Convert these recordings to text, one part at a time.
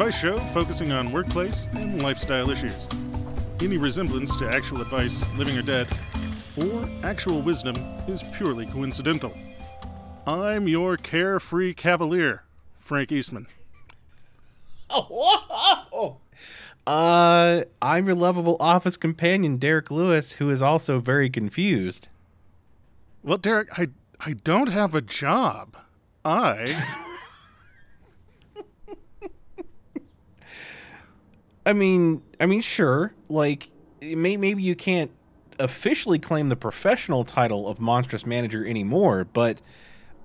Advice show focusing on workplace and lifestyle issues. Any resemblance to actual advice, living or dead, or actual wisdom is purely coincidental. I'm your carefree cavalier, Frank Eastman. Oh, Uh, I'm your lovable office companion, Derek Lewis, who is also very confused. Well, Derek, I I don't have a job. I I mean, I mean, sure, like may, maybe you can't officially claim the professional title of monstrous manager anymore, but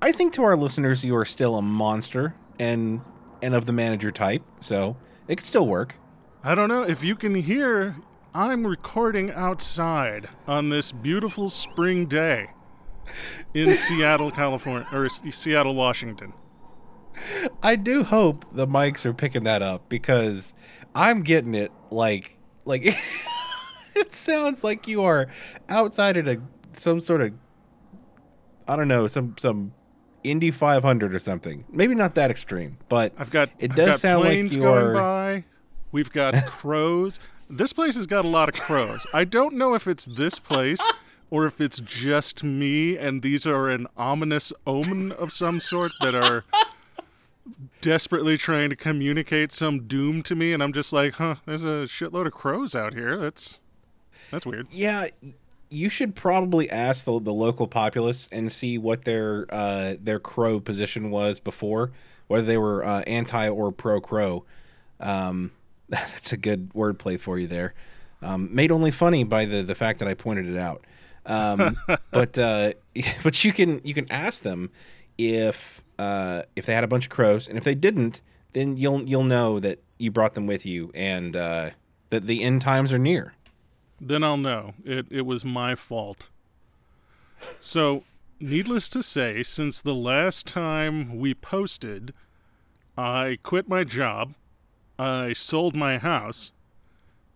I think to our listeners, you are still a monster and and of the manager type, so it could still work. I don't know if you can hear. I'm recording outside on this beautiful spring day in Seattle, California, or Seattle, Washington. I do hope the mics are picking that up because I'm getting it like like it sounds like you are outside at a some sort of I don't know some some Indy 500 or something. Maybe not that extreme, but I've got it I've does got sound like planes you going are. by. We've got crows. This place has got a lot of crows. I don't know if it's this place or if it's just me and these are an ominous omen of some sort that are desperately trying to communicate some doom to me and I'm just like, "Huh, there's a shitload of crows out here. That's that's weird." Yeah, you should probably ask the, the local populace and see what their uh, their crow position was before, whether they were uh, anti or pro crow. Um, that's a good wordplay for you there. Um, made only funny by the the fact that I pointed it out. Um, but uh, but you can you can ask them if uh, if they had a bunch of crows, and if they didn't, then you'll you'll know that you brought them with you, and uh, that the end times are near. then I'll know it, it was my fault. So, needless to say, since the last time we posted, I quit my job, I sold my house,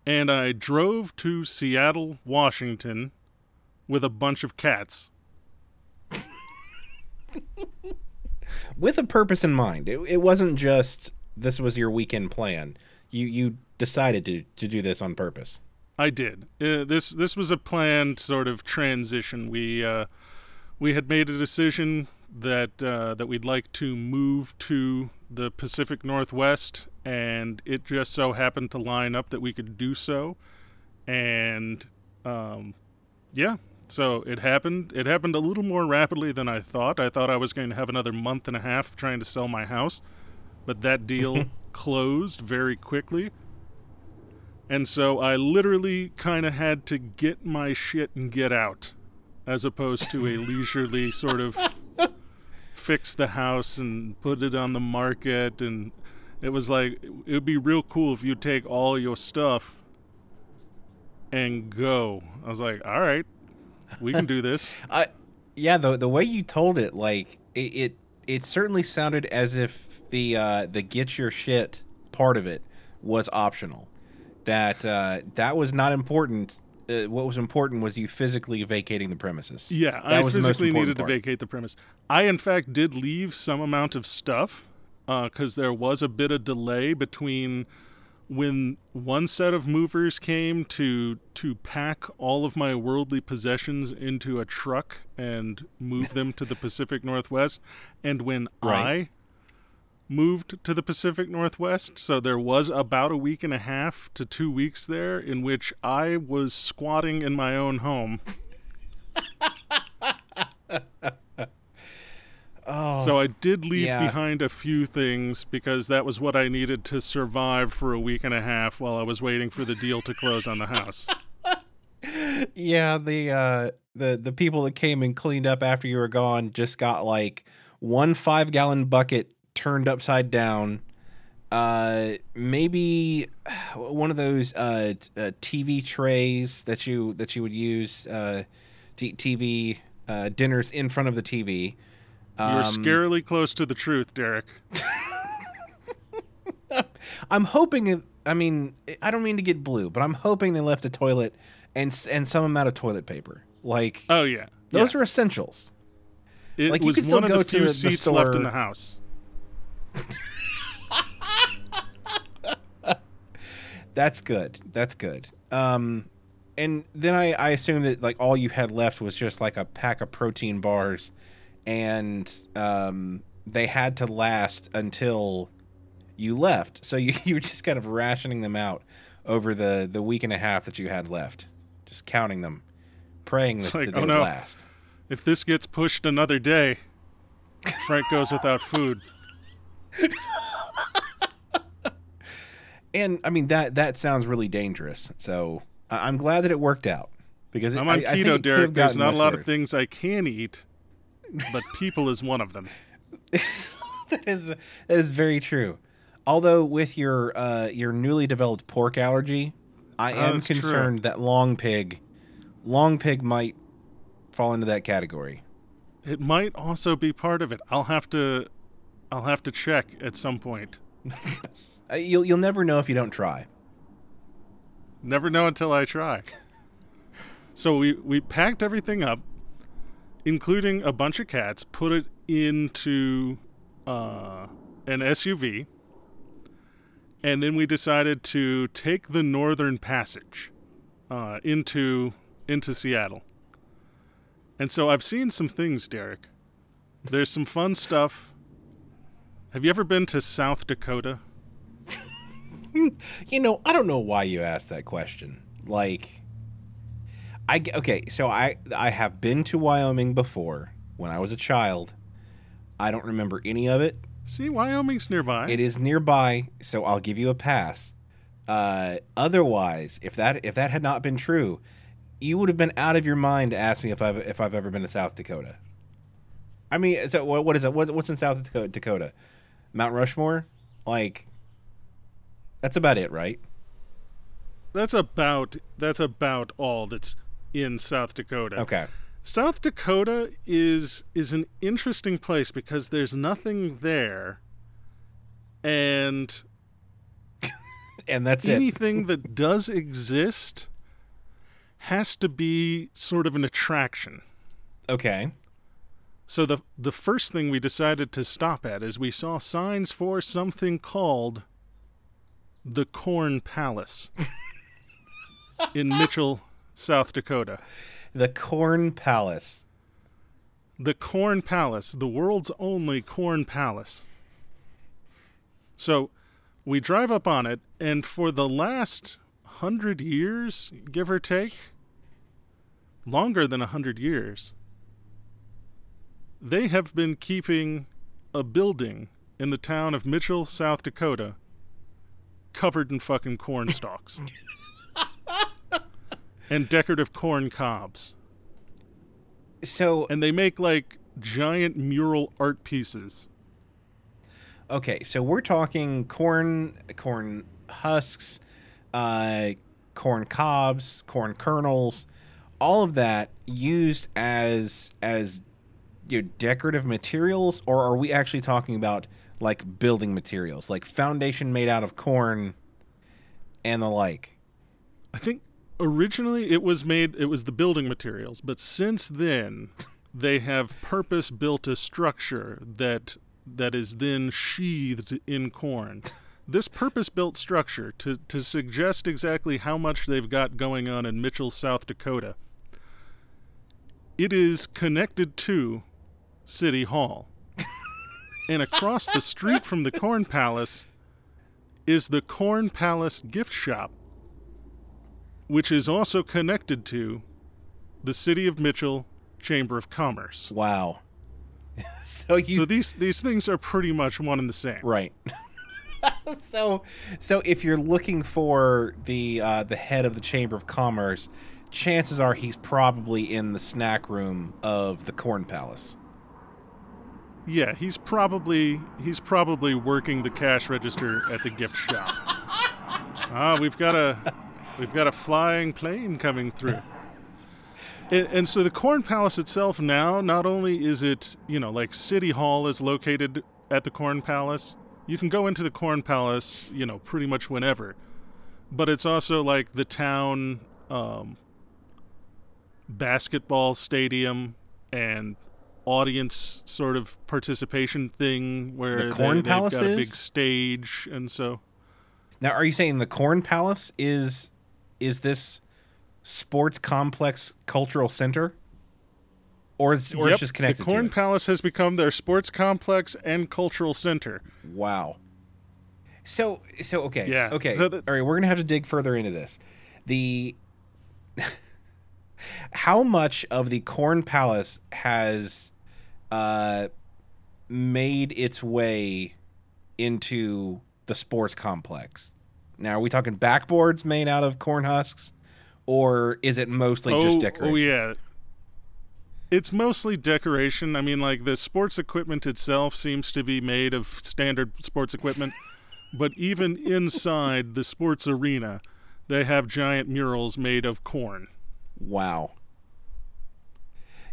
and I drove to Seattle, Washington with a bunch of cats. with a purpose in mind. It, it wasn't just this was your weekend plan. You you decided to to do this on purpose. I did. Uh, this this was a planned sort of transition. We uh, we had made a decision that uh, that we'd like to move to the Pacific Northwest, and it just so happened to line up that we could do so. And um, yeah, so it happened. It happened a little more rapidly than I thought. I thought I was going to have another month and a half trying to sell my house, but that deal closed very quickly. And so I literally kind of had to get my shit and get out, as opposed to a leisurely sort of fix the house and put it on the market. And it was like, it would be real cool if you take all your stuff and go. I was like, all right, we can do this. I yeah, the the way you told it, like it it, it certainly sounded as if the uh, the get your shit part of it was optional. That uh, that was not important. Uh, what was important was you physically vacating the premises. Yeah, That I was physically needed to vacate the premise. I, in fact, did leave some amount of stuff because there was a bit of delay between when one set of movers came to to pack all of my worldly possessions into a truck and move them to the Pacific Northwest, and when Right. I moved to the Pacific Northwest. So there was about a week and a half to two weeks there in which I was squatting in my own home. Oh, So I did leave yeah. behind a few things because that was what I needed to survive for a week and a half while I was waiting for the deal to close on the house. yeah. The uh, the the people that came and cleaned up after you were gone just got like one five gallon bucket turned upside down. Uh, maybe one of those uh, uh, TV trays that you that you would use uh, t- TV uh, dinners in front of the TV. You're Um, scarily close to the truth, Derek. I'm hoping. It, I mean, I don't mean to get blue, but I'm hoping they left a toilet and and some amount of toilet paper. Like Oh yeah, those yeah. are essentials. It like, you was could still of go the to few the seats left in the house. That's good. That's good. Um, and then I, I assume that like all you had left was just like a pack of protein bars, and um, they had to last until you left. So you, you were just kind of rationing them out over the the week and a half that you had left, just counting them, praying that, like, that they oh, would no. last. If this gets pushed another day, Frank goes without food. And I mean that that sounds really dangerous. So I- I'm glad that it worked out because I'm on I keto, could Derek. There's not a lot worse. of things I can eat, but people is one of them. that is that is very true. Although with your uh, your newly developed pork allergy, I Oh, am true. concerned that long pig, long pig might fall into that category. It might also be part of it. I'll have to, I'll have to check at some point. Uh, you'll you'll never know if you don't try. Never know until I try. So we we packed everything up, including a bunch of cats, put it into uh, an SUV, and then we decided to take the Northern Passage uh, into into Seattle. And so I've seen some things, Derek. There's some fun stuff. Have you ever been to South Dakota? You know, I don't know why you asked that question. Like, I okay, so I I have been to Wyoming before when I was a child. I don't remember any of it. See, Wyoming's nearby. It is nearby, so I'll give you a pass. Uh, otherwise, if that if that had not been true, you would have been out of your mind to ask me if I've if I've ever been to South Dakota. I mean, so what, what is it? What, what's in South Dakota, Dakota? Mount Rushmore? Like, that's about it, right? That's about that's about all that's in South Dakota. Okay. South Dakota is is an interesting place because there's nothing there and And that's it. anything that does exist has to be sort of an attraction. Okay. So the the first thing we decided to stop at is we saw signs for something called the Corn Palace in Mitchell, South Dakota. The Corn Palace. The Corn Palace, the world's only corn palace. So we drive up on it, and for the last hundred years, give or take, longer than a hundred years, they have been keeping a building in the town of Mitchell, South Dakota, covered in fucking corn stalks and decorative corn cobs So and they make like giant mural art pieces. Okay, so we're talking corn, corn husks, uh, corn cobs, corn kernels, all of that used as as you know, decorative materials, or are we actually talking about like building materials, like foundation made out of corn and the like? I think originally it was made it was the building materials, but since then they have purpose built a structure that that is then sheathed in corn. This purpose built structure to, to suggest exactly how much they've got going on in Mitchell, South Dakota. It is connected to City Hall. and across the street from the Corn Palace is the Corn Palace gift shop, which is also connected to the City of Mitchell Chamber of Commerce. Wow. so you so these these things are pretty much one and the same. Right. so so if you're looking for the uh, the head of the Chamber of Commerce, chances are he's probably in the snack room of the Corn Palace. Yeah, he's probably he's probably working the cash register at the gift shop. Ah, we've got a we've got a flying plane coming through. And, and so the Corn Palace itself now, not only is it, you know, like City Hall is located at the Corn Palace, you can go into the Corn Palace, you know, pretty much whenever. But it's also like the town um, basketball stadium and audience sort of participation thing where The Corn they, Palace got a big stage and so Now, are you saying the Corn Palace is is this sports complex cultural center, or is or Yep, it's just connected the Corn? Palace has become their sports complex and cultural center. Wow. So so okay Yeah, okay so that- all right we're gonna have to dig further into this. The how much of the Corn Palace has uh made its way into the sports complex? Now, are we talking backboards made out of corn husks, or is it mostly oh, just decoration? oh yeah. It's mostly decoration. I mean, like the sports equipment itself seems to be made of standard sports equipment, but even inside the sports arena, they have giant murals made of corn. Wow.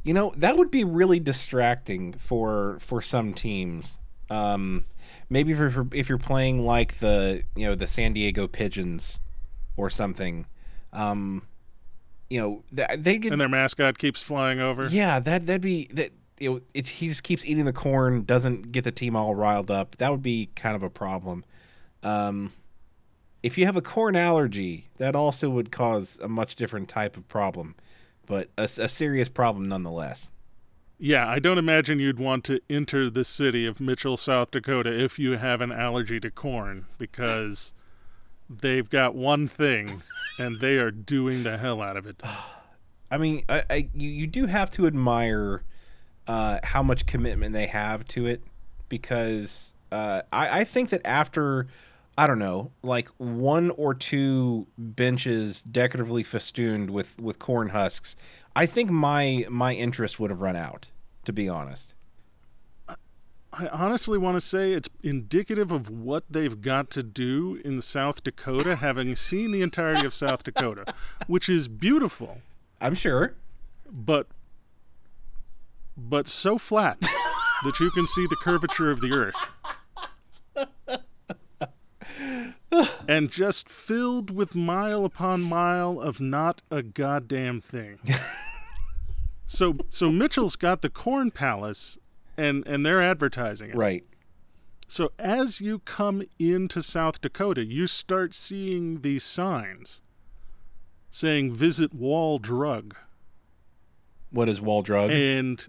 You know, that would be really distracting for for some teams. Um maybe if you're, if you're playing like the, you know, the San Diego Pigeons or something. Um you know, th- they get And their mascot keeps flying over. Yeah, that that'd be that you know, it, he just keeps eating the corn, doesn't get the team all riled up. That would be kind of a problem. Um, if you have a corn allergy, that also would cause a much different type of problem, but a, a serious problem nonetheless. Yeah, I don't imagine you'd want to enter the city of Mitchell, South Dakota if you have an allergy to corn because they've got one thing and they are doing the hell out of it. I mean, I, I you, you do have to admire uh, how much commitment they have to it because uh, I, I think that after I don't know, like one or two benches decoratively festooned with with corn husks, I think my my interest would have run out. To be honest, I honestly want to say it's indicative of what they've got to do in South Dakota, having seen the entirety of South Dakota, which is beautiful, I'm sure. but but so flat that you can see the curvature of the earth. and just filled with mile upon mile of not a goddamn thing. so so Mitchell's got the Corn Palace and and they're advertising it. Right. So as you come into South Dakota, you start seeing these signs saying visit Wall Drug What is wall drug? and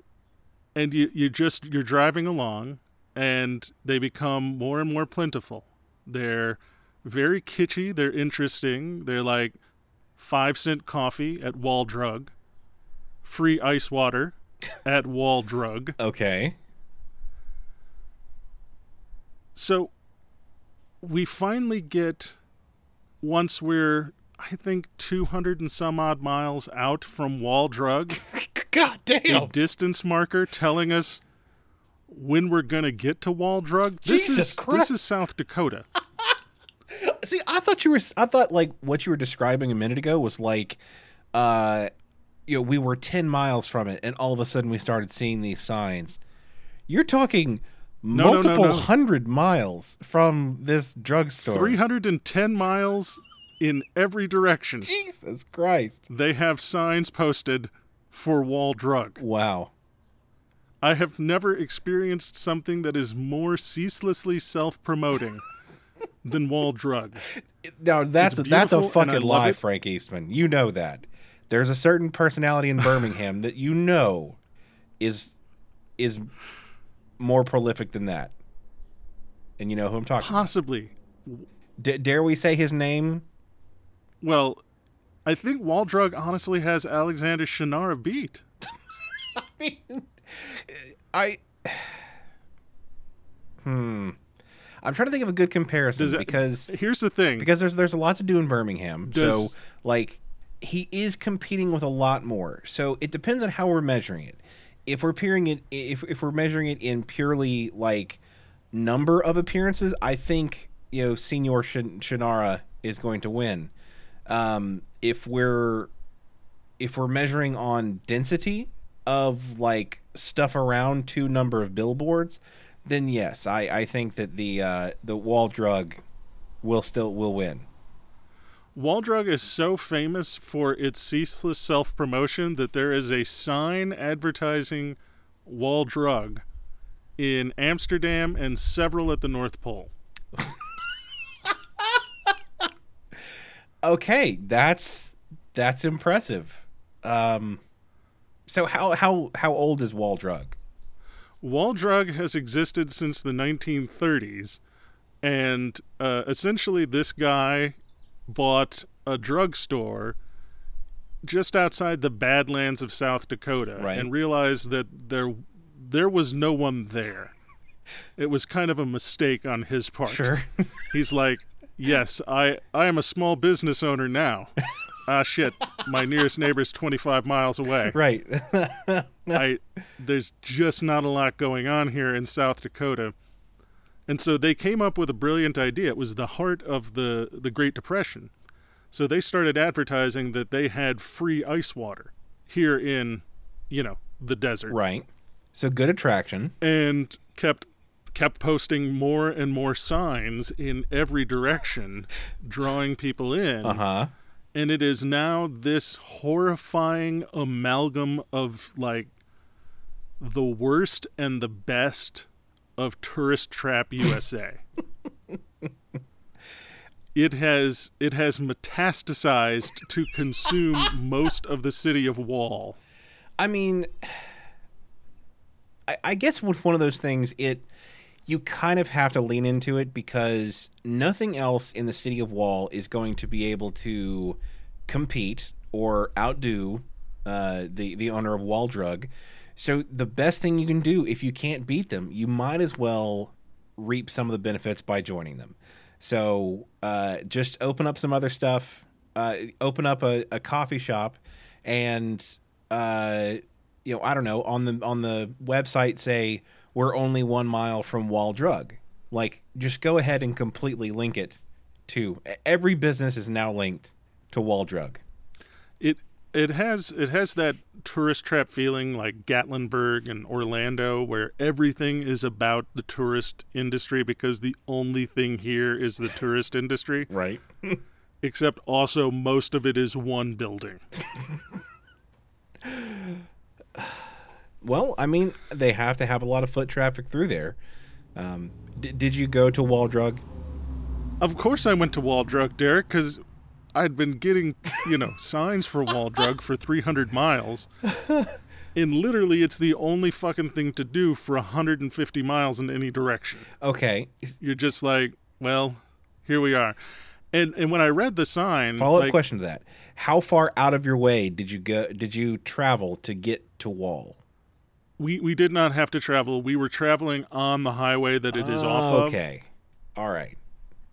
and you you just you're driving along and they become more and more plentiful. They're very kitschy, they're interesting. They're like 5 cent coffee at Wall Drug, free ice water at Wall Drug. okay. So we finally get once we're I think 200 and some odd miles out from Wall Drug, God a damn. distance marker telling us when we're going to get to Wall Drug. This Jesus is Christ. this is South Dakota. See, I thought you were. I thought like what you were describing a minute ago was like, uh, you know, we were ten miles from it, and all of a sudden we started seeing these signs. You're talking no, no, multiple no. hundred miles from this drugstore. 310 miles in every direction. Jesus Christ! They have signs posted for Wall Drug. Wow. I have never experienced something that is more ceaselessly self-promoting than Wall Drug. Now that's It's that's a beautiful, and I fucking lie. Frank Eastman. You know that. There's a certain personality in Birmingham that you know is is more prolific than that. And you know who I'm talking. about. Possibly. D- dare we say his name? Well, I think Wall Drug honestly has Alexander Shunnarah beat. I. Hmm. I'm trying to think of a good comparison it- because Here's the thing. because there's there's a lot to do in Birmingham. Does- so like he is competing with a lot more. So it depends on how we're measuring it. if we're peering it, if if we're measuring it in purely like number of appearances, I think you know Senior Shin- Shunnarah is going to win. Um, if we're if we're measuring on density of like stuff around to number of billboards, then yes, I, I think that the uh, the wall drug will still will win. Wall Drug is so famous for its ceaseless self promotion that there is a sign advertising Wall Drug in Amsterdam and several at the North Pole. Okay, that's that's impressive. Um, so how how how old is Wall Drug? Wall Drug has existed since the 1930s, and uh, essentially, this guy bought a drugstore just outside the Badlands of South Dakota Right. and realized that there there was no one there. It was kind of a mistake on his part. Sure, he's like, "Yes, I I am a small business owner now." ah shit, my nearest neighbor's 25 miles away. right. I there's just not a lot going on here in South Dakota. And so they came up with a brilliant idea. It was the heart of the the Great Depression. So they started advertising that they had free ice water here in, you know, the desert right. So good attraction. and kept kept posting more and more signs in every direction drawing people in Uh huh. And it is now this horrifying amalgam of like the worst and the best of tourist trap USA. it has it has metastasized to consume most of the city of Wall. I mean, I, I guess with one of those things, it you kind of have to lean into it because nothing else in the city of Wall is going to be able to compete or outdo uh, the the owner of Wall Drug. So the best thing you can do if you can't beat them, you might as well reap some of the benefits by joining them. So uh, just open up some other stuff. Uh, open up a, a coffee shop, and uh, you know I don't know on the on the website say we're only one mile from Wall Drug. Like just go ahead and completely link it to every business is now linked to Wall Drug. It it has it has that tourist trap feeling like Gatlinburg and Orlando where everything is about the tourist industry because the only thing here is the tourist industry Right. except also most of it is one building. Well, I mean, they have to have a lot of foot traffic through there. Um, d- did you go to Wall Drug? Of course I went to Wall Drug, Derek, cuz I'd been getting, you know, signs for Wall Drug for 300 miles. And literally it's the only fucking thing to do for 150 miles in any direction. Okay. you're just like, well, here we are. And and when I read the sign, Follow up like, question to that: How far out of your way did you go? Did you travel to get to Wall? We we did not have to travel. We were traveling on the highway that it is off of. Oh, Okay. All right.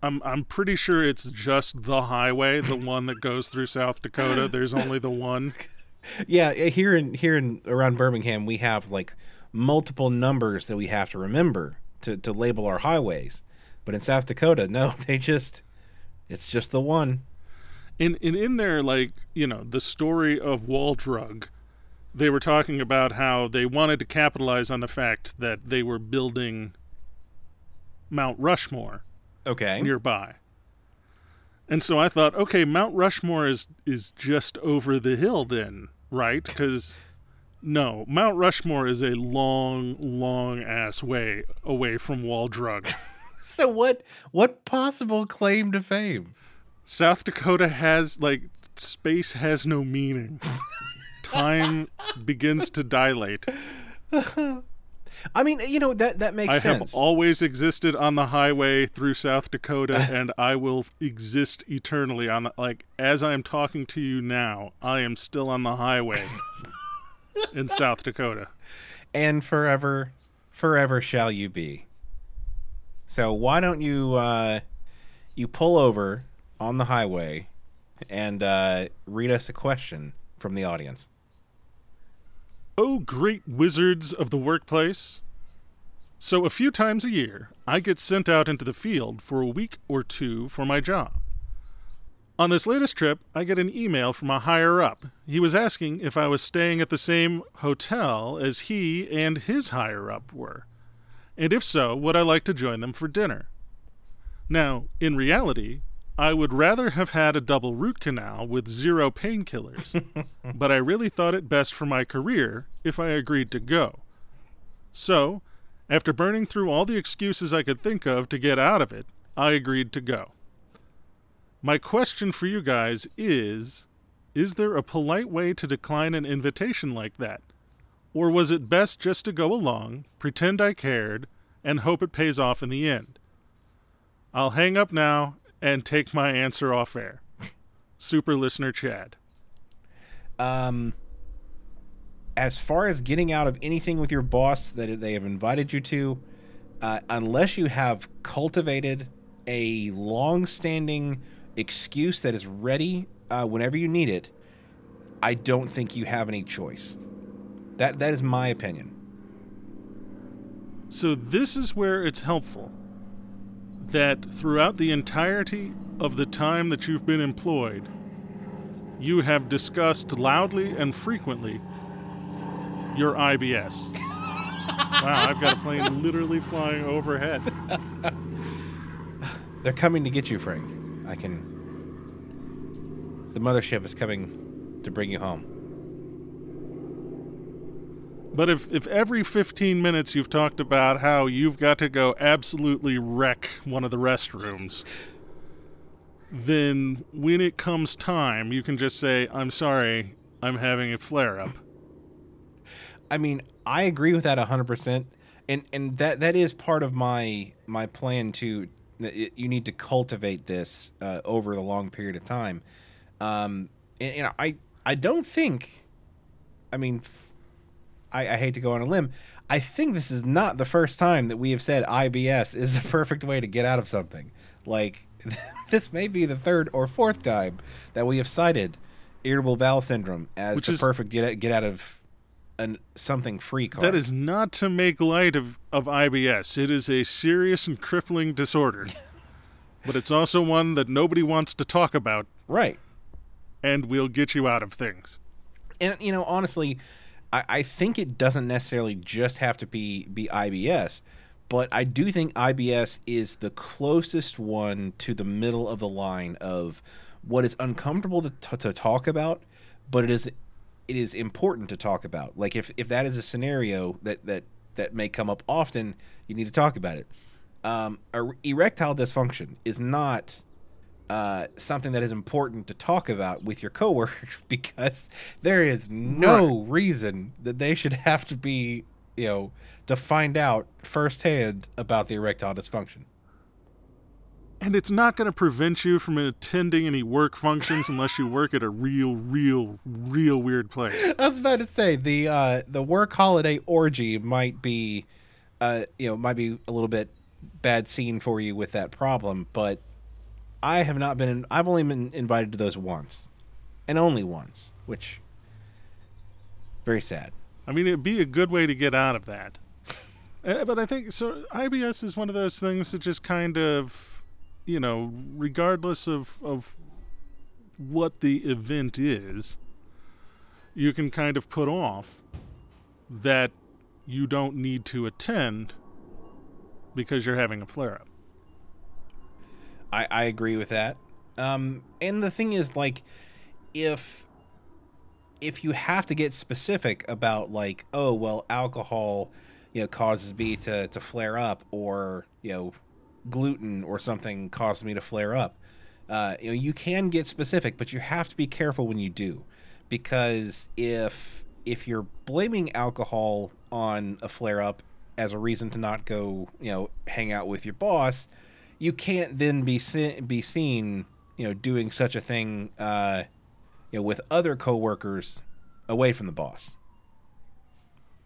I'm I'm pretty sure it's just the highway, the one that goes through South Dakota. There's only the one. Yeah, eh, here in here in around Birmingham, we have like multiple numbers that we have to remember to to label our highways. But in South Dakota, no, they just it's just the one. And and in there, like you know, the story of Wall Drug. They were talking about how they wanted to capitalize on the fact that they were building Mount Rushmore Okay. nearby. And so I thought, okay, Mount Rushmore is is just over the hill then, right? Because no, Mount Rushmore is a long, long ass way away from Wall Drug. So what what possible claim to fame? South Dakota has like space has no meaning. Time begins to dilate. I mean, you know that that makes I sense. have always existed on the highway through South Dakota, and I will exist eternally on the like. As I am talking to you now, I am still on the highway in South Dakota. and forever forever shall you be. So why don't you uh you pull over on the highway and uh read us a question from the audience. Oh, great wizards of the workplace. So, a few times a year, I get sent out into the field for a week or two for my job. On this latest trip, I get an email from a higher up. He was asking if I was staying at the same hotel as he and his higher up were, and if so, would I like to join them for dinner? Now, in reality, I would rather have had a double root canal with zero painkillers, but I really thought it best for my career if I agreed to go. So, after burning through all the excuses I could think of to get out of it, I agreed to go. My question for you guys is Is there a polite way to decline an invitation like that? Or was it best just to go along, pretend I cared, and hope it pays off in the end? I'll hang up now and take my answer off air. Super listener Chad. Um, as far as getting out of anything with your boss that they have invited you to, uh, unless you have cultivated a long-standing excuse that is ready uh, whenever you need it, I don't think you have any choice. That that is my opinion. So this is where it's helpful that throughout the entirety of the time that you've been employed, you have discussed loudly and frequently your IBS. wow, I've got a plane literally flying overhead. They're coming to get you, Frank. I can. The mothership is coming to bring you home. But if, if every 15 minutes you've talked about how you've got to go absolutely wreck one of the restrooms, then when it comes time, you can just say, I'm sorry, I'm having a flare up. I mean, I agree with that 100%. And and that that is part of my my plan to it, you need to cultivate this uh, over the long period of time. Um, and, and I I don't think, I mean, I, I hate to go on a limb. I think this is not the first time that we have said IBS is the perfect way to get out of something. Like this may be the third or fourth time that we have cited irritable bowel syndrome as Which the is- perfect get get out of an something free card. That is not to make light of, of IBS. It is a serious and crippling disorder. but it's also one that nobody wants to talk about, right. and we'll get you out of things. and you know honestly I, I think it doesn't necessarily just have to be be ibs but i do think ibs is the closest one to the middle of the line of what is uncomfortable to, to, to talk about but it is it is important to talk about. Like if, if that is a scenario that that that may come up often you need to talk about it. Um, er- erectile dysfunction is not uh, something that is important to talk about with your coworkers because there is no reason that they should have to be, you know, to find out firsthand about the erectile dysfunction. And it's not going to prevent you from attending any work functions unless you work at a real, real, real weird place. I was about to say the uh, the work holiday orgy might be, uh, you know, might be a little bit bad scene for you with that problem, but I have not been. I've only been invited to those once, and only once, which very sad. I mean, it'd be a good way to get out of that. Uh, But I think so. IBS is one of those things that just kind of, you know, regardless of of what the event is, you can kind of put off that you don't need to attend because you're having a flare up. I, I agree with that. Um, and the thing is, like, if if you have to get specific about like, oh well, alcohol, you know, causes me to to flare up, or you know, gluten or something causes me to flare up. Uh, you know, you can get specific, but you have to be careful when you do, because if if you're blaming alcohol on a flare up as a reason to not go, you know, hang out with your boss, you can't then be se- be seen, you know, doing such a thing, uh, you know, with other coworkers away from the boss.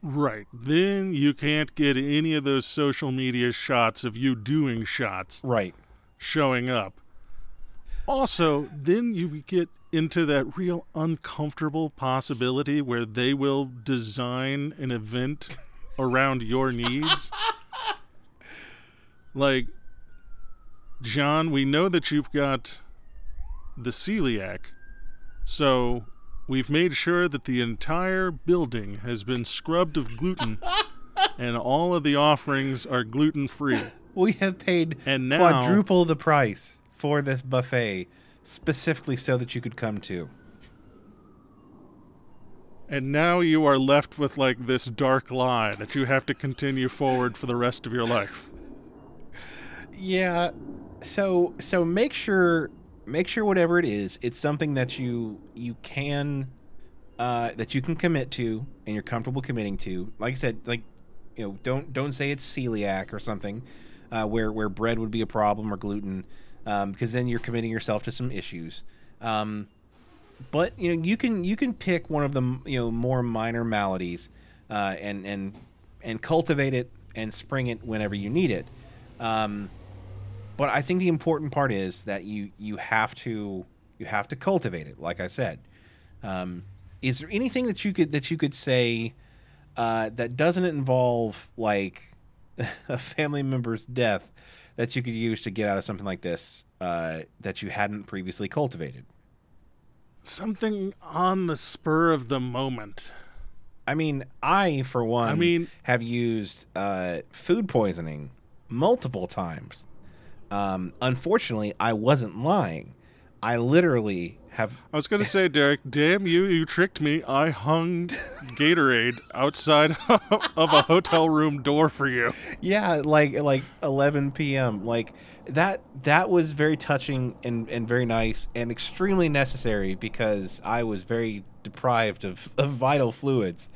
Right. Then you can't get any of those social media shots of you doing shots Right. showing up. Also, then you get into that real uncomfortable possibility where they will design an event around your needs? Like, John, we know that you've got the celiac, so we've made sure that the entire building has been scrubbed of gluten and all of the offerings are gluten free. We have paid And now- quadruple the price for this buffet specifically so that you could come to. And now you are left with like this dark lie that you have to continue forward for the rest of your life. Yeah. So so make sure make sure whatever it is, it's something that you you can uh that you can commit to and you're comfortable committing to. Like I said, like you know, don't don't say it's celiac or something uh where where bread would be a problem or gluten um because then you're committing yourself to some issues. Um but you know you can you can pick one of the you know more minor maladies uh, and and and cultivate it and spring it whenever you need it. Um, but I think the important part is that you you have to you have to cultivate it. Like I said, um, is there anything that you could that you could say uh, that doesn't involve like a family member's death that you could use to get out of something like this uh, that you hadn't previously cultivated? Something on the spur of the moment. I mean, I for one, I mean- have used uh, food poisoning multiple times. Um, unfortunately, I wasn't lying. I literally have. I was going to say, Derek, damn you, you tricked me. I hung Gatorade outside of a hotel room door for you. Yeah, like like 11 p.m. Like that. That was very touching and and very nice and extremely necessary because I was very deprived of, of vital fluids.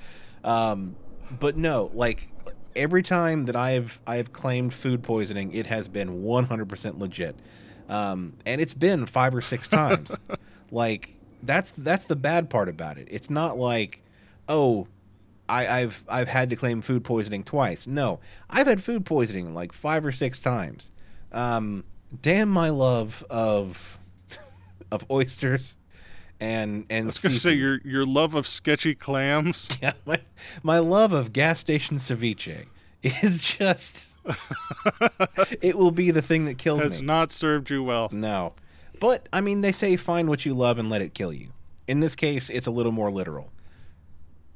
Um, but no, like every time that I've I've claimed food poisoning, it has been 100% legit. Um, and it's been five or six times. like that's that's the bad part about it. It's not like, oh, I, I've I've had to claim food poisoning twice. No, I've had food poisoning like five or six times. Um, damn my love of of oysters and and I was to say, your, your love of sketchy clams. Yeah, my, my love of gas station ceviche is just it will be the thing that kills has me. not served you well. no. But I mean they say find what you love and let it kill you. In this case, it's a little more literal.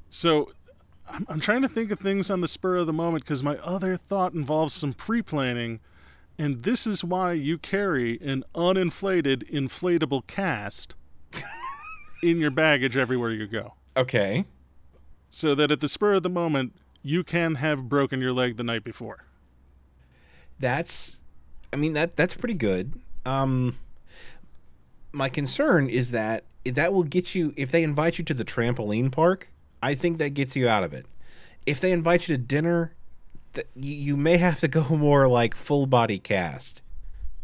So I'm, I'm trying to think of things on the spur of the moment because my other thought involves some pre planning. And this is why you carry an uninflated, inflatable cast in your baggage everywhere you go. Okay. So that at the spur of the moment, you can have broken your leg the night before. That's I mean that that's pretty good. Um my concern is that that will get you if they invite you to the trampoline park, I think that gets you out of it. If they invite you to dinner, th- you, may have to go more like full body cast.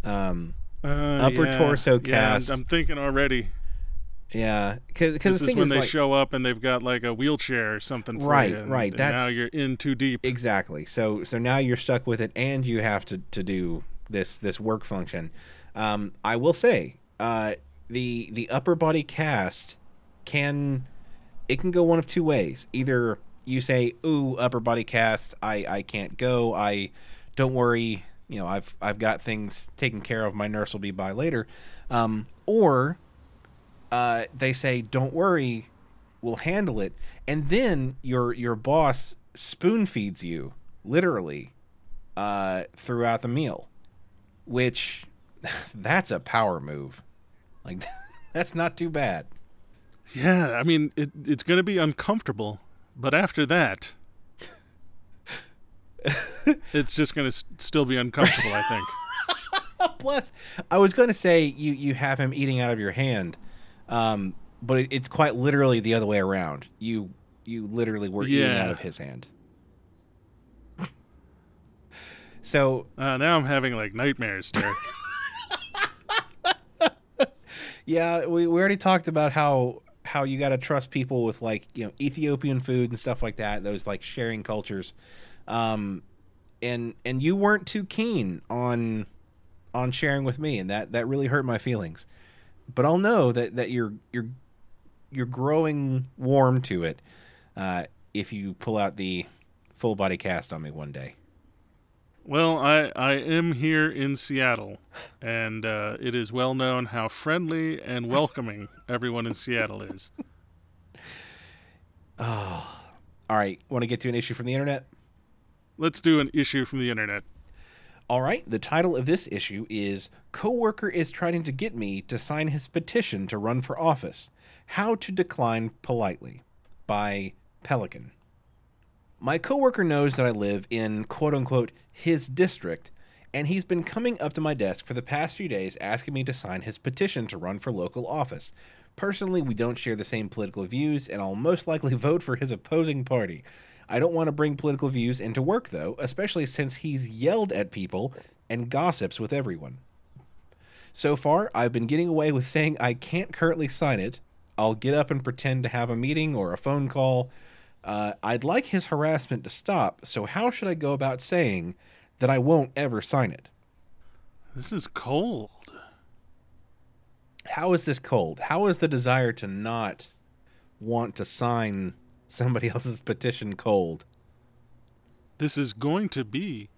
Um Uh, Upper torso yeah, cast. I'm thinking already. Yeah, cuz This the is when is they like, show up and they've got like a wheelchair or something for Right, you. and- right, and now you're in too deep. Exactly. So so now you're stuck with it, and you have to to do this this work function. Um, I will say, uh, the the upper body cast can it can go one of two ways. Either you say, "Ooh, upper body cast, I I can't go. I don't worry. You know, I've I've got things taken care of. My nurse will be by later." Um, or uh, they say, "Don't worry, we'll handle it," and then your your boss spoon feeds you literally uh, throughout the meal, which that's a power move. Like that's not too bad. Yeah, I mean, it, it's going to be uncomfortable, but after that, it's just going to s- still be uncomfortable, I think. Plus, I was going to say you you have him eating out of your hand, um, but it, it's quite literally the other way around. You you literally were eating out of his hand. so Uh, now I'm having like nightmares, Derek. Yeah, we, we already talked about how how you got to trust people with like you know Ethiopian food and stuff like that. Those like sharing cultures, um, and and you weren't too keen on on sharing with me, and that that really hurt my feelings. But I'll know that that you're you're you're growing warm to it uh, if you pull out the full body cast on me one day. Well, I, I am here in Seattle, and uh, it is well known how friendly and welcoming everyone in Seattle is. Oh, all right. Want to get to an issue from the internet? Let's do an issue from the internet. All right. The title of this issue is "Coworker is trying to get me to sign his petition to run for office. How to decline politely." By Pelican. My coworker knows that I live in quote unquote his district, and he's been coming up to my desk for the past few days asking me to sign his petition to run for local office. Personally, we don't share the same political views, and I'll most likely vote for his opposing party. I don't want to bring political views into work, though, especially since he's yelled at people and gossips with everyone. So far, I've been getting away with saying I can't currently sign it. I'll get up and pretend to have a meeting or a phone call. Uh, I'd like his harassment to stop, so how should I go about saying that I won't ever sign it? This is cold. How is this cold? How is the desire to not want to sign somebody else's petition cold? This is going to be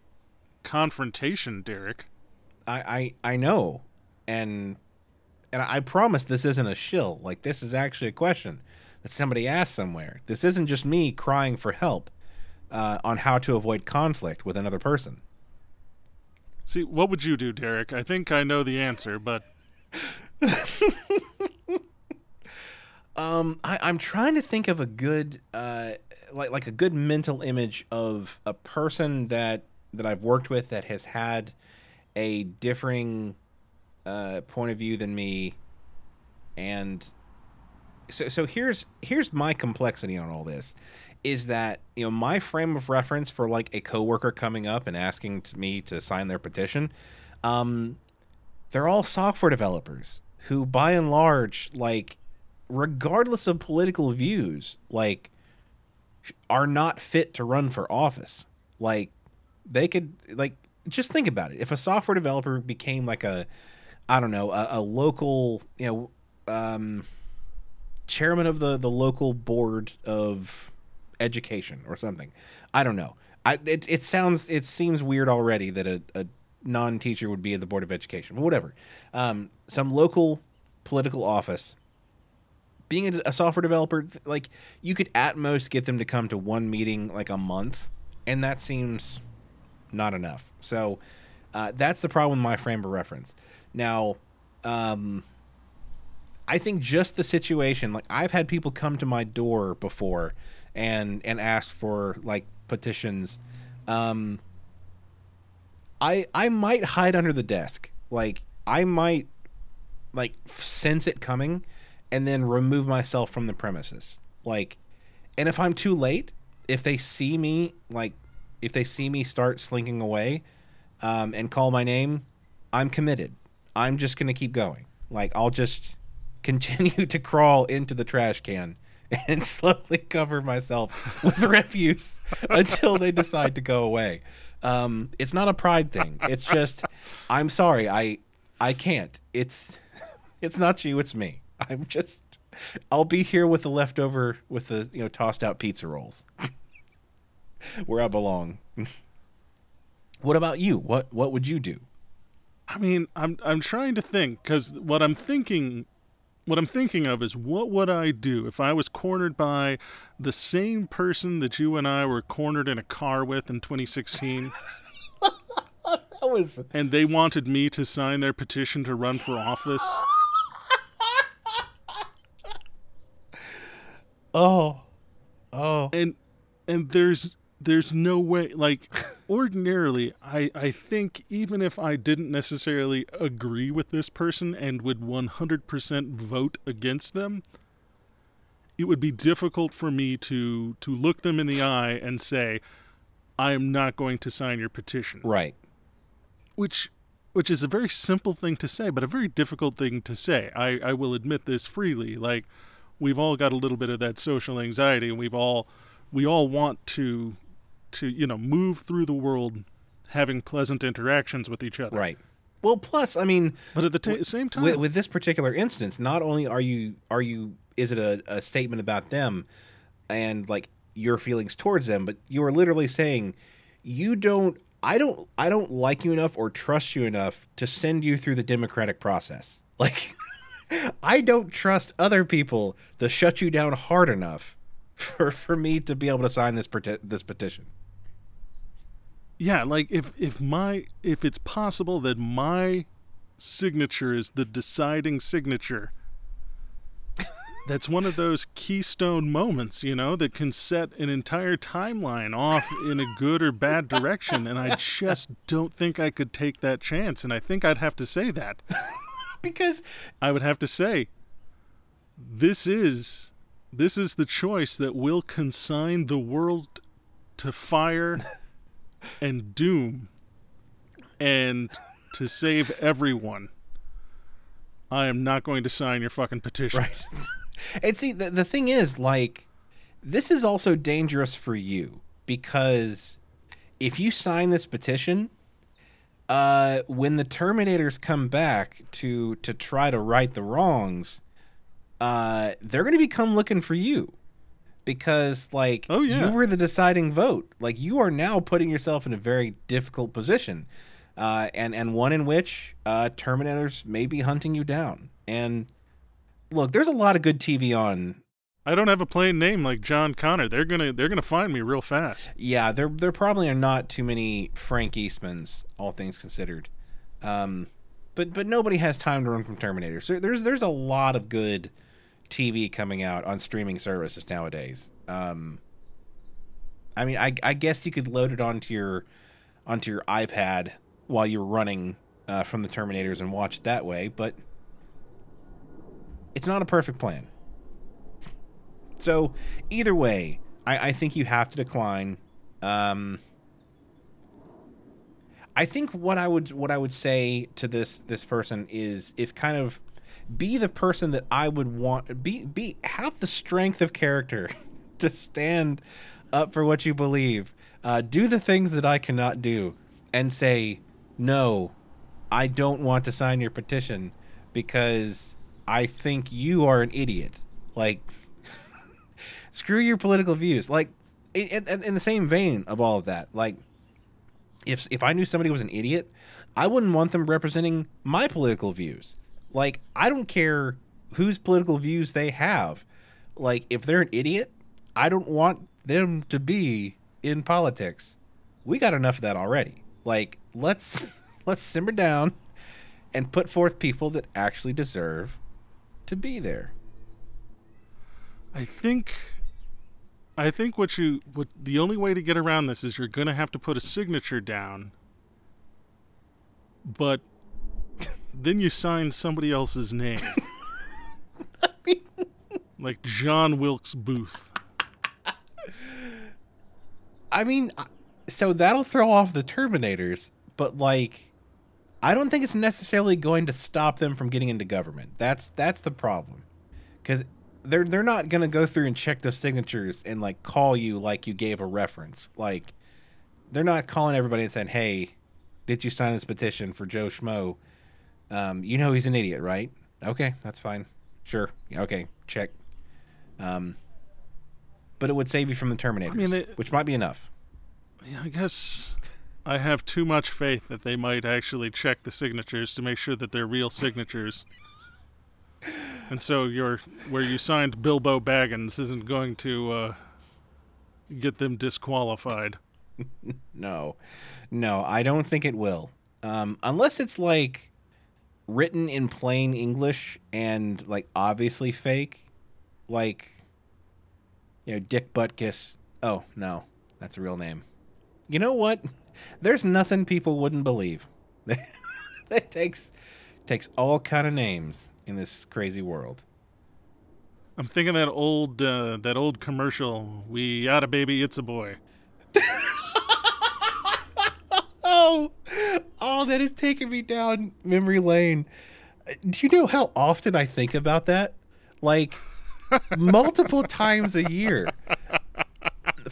confrontation, Derek. I, I, I know. And and I promise this isn't a shill. Like this is actually a question that somebody asked somewhere. This isn't just me crying for help uh, on how to avoid conflict with another person. See, what would you do, Derek? I think I know the answer, but um, I, I'm trying to think of a good, uh, like like a good mental image of a person that that I've worked with that has had a differing uh, point of view than me, and so so here's here's my complexity on all this is that you know my frame of reference for like a coworker coming up and asking to me to sign their petition um they're all software developers who by and large like regardless of political views like are not fit to run for office like they could like just think about it if a software developer became like a i don't know a, a local you know um chairman of the the local board of education or something. I don't know. I it, it sounds it seems weird already that a, a non teacher would be at the board of education, whatever. Um, some local political office. Being a, software developer, like you could at most get them to come to one meeting like a month, and that seems not enough. So uh, that's the problem with my frame of reference. Now, um, I think just the situation, like I've had people come to my door before and and ask for like petitions. Um I I might hide under the desk. Like I might like sense it coming and then remove myself from the premises. Like and if I'm too late, if they see me like if they see me start slinking away um, and call my name, I'm committed. I'm just going to keep going. Like I'll just continue to crawl into the trash can and slowly cover myself with refuse until they decide to go away. Um, it's not a pride thing. It's just I'm sorry. I I can't. It's it's not you. It's me. I'm just I'll be here with the leftover with the you know tossed out pizza rolls where I belong. what about you? What what would you do? I mean, I'm I'm trying to think because what I'm thinking what I'm thinking of is what would I do if I was cornered by the same person that you and I were cornered in a car with in 2016? that was and they wanted me to sign their petition to run for office. Oh, oh, and and there's there's no way like ordinarily i i think even if i didn't necessarily agree with this person and would 100% vote against them it would be difficult for me to to look them in the eye and say i am not going to sign your petition. Right. Which which is a very simple thing to say but a very difficult thing to say. I i will admit this freely. Like we've all got a little bit of that social anxiety and we've all we all want to to you know move through the world having pleasant interactions with each other right Well, plus, I mean, But at the ta same time, with, with this particular instance, not only are you are you is it a, a statement about them and like your feelings towards them, but you are literally saying you don't I don't I don't like you enough or trust you enough to send you through the democratic process. Like I don't trust other people to shut you down hard enough for for me to be able to sign this peti- this petition. yeah, like if if my if it's possible that my signature is the deciding signature, that's one of those keystone moments, you know, that can set an entire timeline off in a good or bad direction. And I just don't think I could take that chance. And I think I'd have to say that. Because I would have to say this is this is the choice that will consign the world to fire and doom and to save everyone. I am not going to sign your fucking petition. Right. and see, the, the thing is, like, this is also dangerous for you because if you sign this petition, uh, when the Terminators come back to to try to right the wrongs, uh, they're going to become looking for you because, like, Oh, yeah. you were the deciding vote. Like, you are now putting yourself in a very difficult position, uh, and and one in which uh, Terminators may be hunting you down. And look, there's a lot of good TV on I don't have a plain name like John Connor. They're gonna they're gonna find me real fast. Yeah, there there probably are not too many Frank Eastmans, all things considered. Um, but but nobody has time to run from Terminator. So there's there's a lot of good TV coming out on streaming services nowadays. Um, I mean, I I guess you could load it onto your onto your iPad while you're running uh, from the Terminators and watch it that way, but it's not a perfect plan. So either way, I, I think you have to decline. Um, I think what I would what I would say to this this person is is kind of be the person that I would want be be have the strength of character to stand up for what you believe. Uh, do the things that I cannot do, and say no. I don't want to sign your petition because I think you are an idiot. Like screw your political views. Like in, in, in the same vein of all of that, like if if I knew somebody was an idiot, I wouldn't want them representing my political views. Like I don't care whose political views they have. Like if they're an idiot, I don't want them to be in politics. We got enough of that already. Like let's let's simmer down and put forth people that actually deserve to be there. I think I think what you what the only way to get around this is you're going to have to put a signature down. But then you sign somebody else's name. like John Wilkes Booth. I mean, uh, so that'll throw off the Terminators, but like, I don't think it's necessarily going to stop them from getting into government. That's that's the problem, because they're they're not gonna go through and check those signatures and like call you like you gave a reference. Like, they're not calling everybody and saying, "Hey, did you sign this petition for Joe Schmo? Um, you know he's an idiot, right? Okay, that's fine. Sure. Okay, check. Um, but it would save you from the Terminators, mean, they- which might be enough. Yeah, I guess I have too much faith that they might actually check the signatures to make sure that they're real signatures. And so your where you signed Bilbo Baggins isn't going to uh, get them disqualified. No, no, I don't think it will. Um, unless it's like written in plain English and like obviously fake, like you know Dick Butkus. Oh no, that's a real name. You know what? There's nothing people wouldn't believe. that takes takes all kind of names in this crazy world. I'm thinking that old uh, that old commercial. We got a baby, it's a boy. Oh, oh, that is taking me down memory lane. Do you know how often I think about that? Like multiple times a year.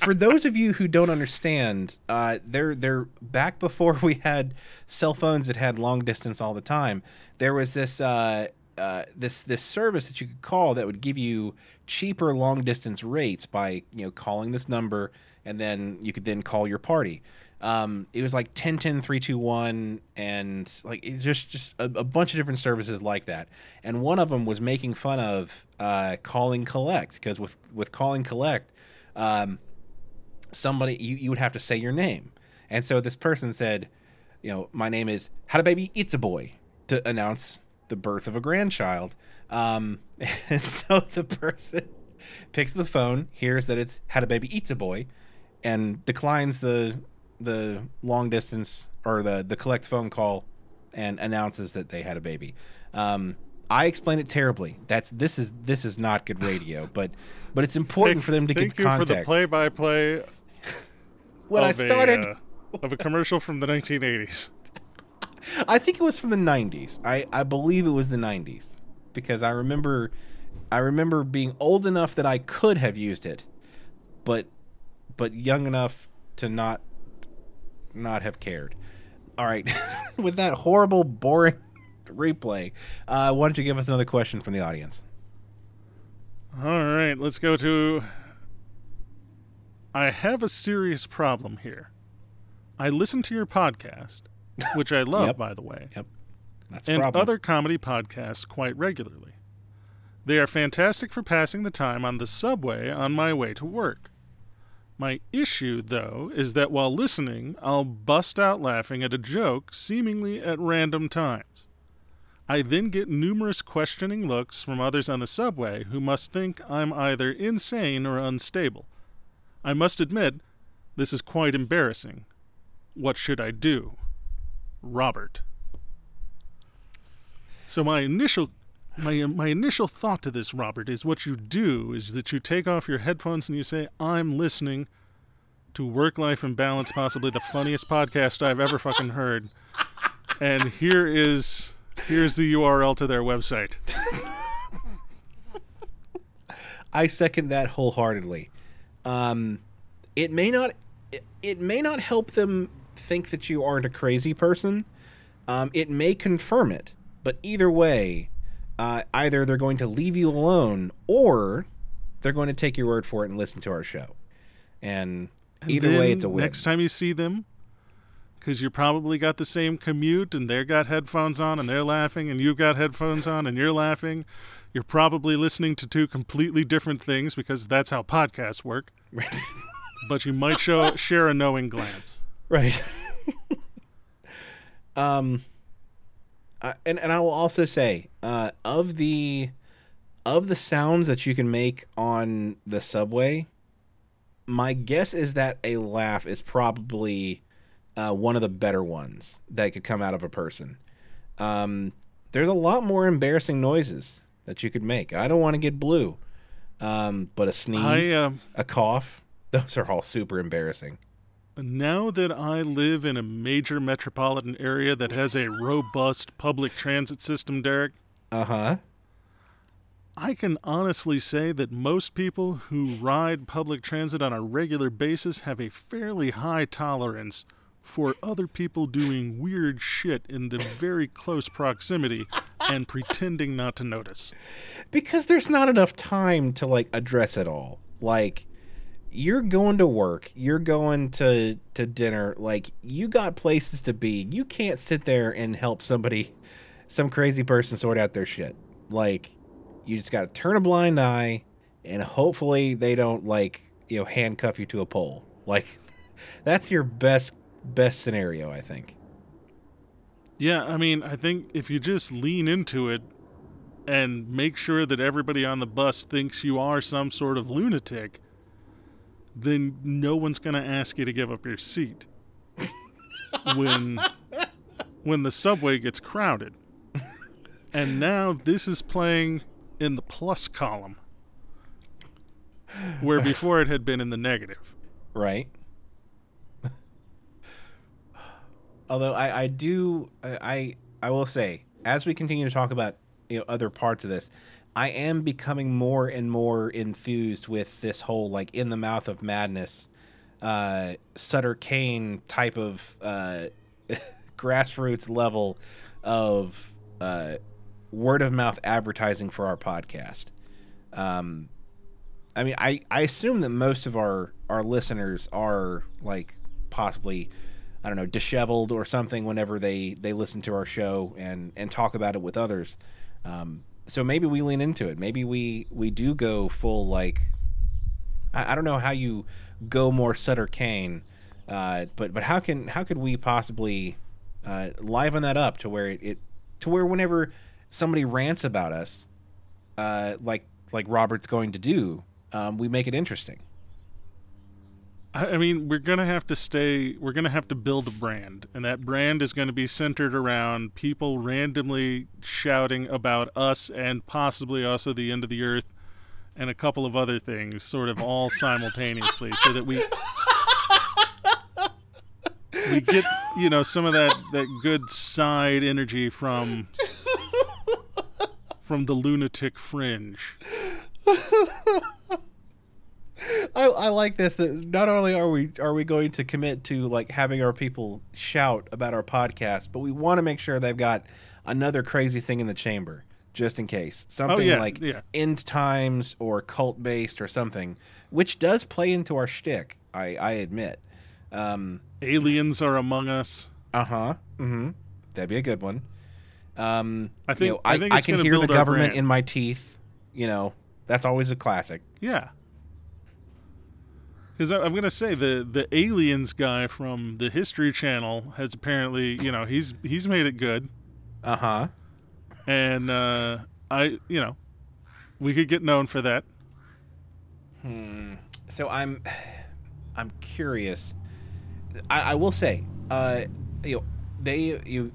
For those of you who don't understand, uh, they're they're back before we had cell phones that had long distance all the time. There was this uh, uh, this this service that you could call that would give you cheaper long distance rates by you know calling this number and then you could then call your party. Um, it was like 10 10 321 and like it's just just a, a, bunch of different services like that and one of them was making fun of uh, calling collect because with with calling collect um, somebody you, you would have to say your name and so this person said you know my name is how to baby it's a boy to announce the birth of a grandchild um, and so the person picks the phone hears that it's how to baby eats a boy and declines the the long distance or the the collect phone call and announces that they had a baby. Um, I explain it terribly. That's this is this is not good radio, but but it's important thank, for them to get the context. for the play-by-play. When I started a, uh, of a commercial from the 1980s. I think it was from the 90s. I I believe it was the 90s because I remember I remember being old enough that I could have used it, but but young enough to not not have cared. All right, with that horrible, boring replay, uh, why don't you give us another question from the audience? All right, let's go to. I have a serious problem here. I listen to your podcast, which I love, yep. by the way. Yep. That's and problem. other comedy podcasts quite regularly. They are fantastic for passing the time on the subway on my way to work. My issue, though, is that while listening, I'll bust out laughing at a joke seemingly at random times. I then get numerous questioning looks from others on the subway who must think I'm either insane or unstable. I must admit, this is quite embarrassing. What should I do? Robert. So my initial my my initial thought to this, Robert, is what you do is that you take off your headphones and you say, "I'm listening to Work Life and Balance, possibly the funniest podcast I've ever fucking heard." And here is here's the URL to their website. I second that wholeheartedly. Um, it may not it, it may not help them think that you aren't a crazy person. Um, it may confirm it, but either way, uh, either they're going to leave you alone or they're going to take your word for it and listen to our show. And, And either way, it's a win. Next time you see them, because you probably got the same commute and they've got headphones on and they're laughing and you've got headphones on and you're laughing. You're probably listening to two completely different things because that's how podcasts work. Right. but you might show share a knowing glance. Right. um, and and I will also say, uh, of the of the sounds that you can make on the subway, my guess is that a laugh is probably uh, one of the better ones that could come out of a person. Um, there's a lot more embarrassing noises that you could make. I don't want to get blue, um, but a sneeze, I, uh, a cough, those are all super embarrassing. Now that I live in a major metropolitan area that has a robust public transit system, Derek, Uh huh. I can honestly say that most people who ride public transit on a regular basis have a fairly high tolerance for other people doing weird shit in the very close proximity and pretending not to notice. because there's not enough time to like address it all. Like you're going to work you're going to to dinner like you got places to be. You can't sit there and help somebody some crazy person sort out their shit. Like you just got to turn a blind eye and hopefully they don't like you know handcuff you to a pole. Like that's your best best scenario i think Yeah, I mean, I think if you just lean into it and make sure that everybody on the bus thinks you are some sort of lunatic, then no one's going to ask you to give up your seat. when when the subway gets crowded. And now this is playing in the plus column. Where before it had been in the negative. right? Although I, I do I I will say as we continue to talk about you know other parts of this, I am becoming more and more enthused with this whole like in the mouth of madness uh, Sutter Cane type of uh, grassroots level of uh, word of mouth advertising for our podcast. Um, I mean, I, I assume that most of our, our listeners are like possibly, I don't know, disheveled or something whenever they, they listen to our show and, and talk about it with others. Um, so maybe we lean into it. Maybe we, we do go full like, I, I don't know how you go more Sutter Cane, uh, but but how can how could we possibly uh, liven that up to where it, it to where whenever somebody rants about us, uh, like like Robert's going to do, um, we make it interesting. I mean, we're gonna have to stay. We're gonna have to build a brand, and that brand is going to be centered around people randomly shouting about us and possibly also the end of the earth, and a couple of other things, sort of all simultaneously, so that we we get you know some of that that good side energy from from the lunatic fringe. I, I like this that not only are we are we going to commit to like having our people shout about our podcast, but we want to make sure they've got another crazy thing in the chamber just in case something yeah, like yeah. end times or cult based or something, which does play into our shtick. I I admit. Um, Aliens are among us. uh huh. Mm-hmm. That'd be a good one. Um, I you think- know, I I, think I can hear the government in my teeth. You know, that's always a classic. Yeah. Because I'm going to say the the aliens guy from the History Channel has apparently, you know, he's he's made it good, Uh huh. and uh, I, you know, we could get known for that. Hmm. So I'm, I'm curious. I, I will say, uh, you know, they you,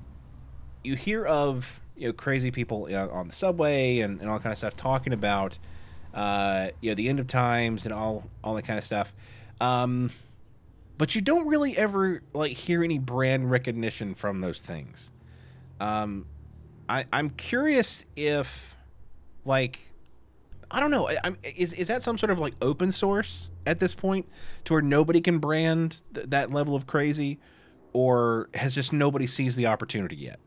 you hear of you know crazy people you know, on the subway and, and all kind of stuff talking about, uh, you know, the end of times and all all that kind of stuff. Um, but you don't really ever like hear any brand recognition from those things. Um, I I'm curious if, like, I don't know. I- is is that some sort of like open source at this point, to where nobody can brand th- that level of crazy, or has just nobody sees the opportunity yet?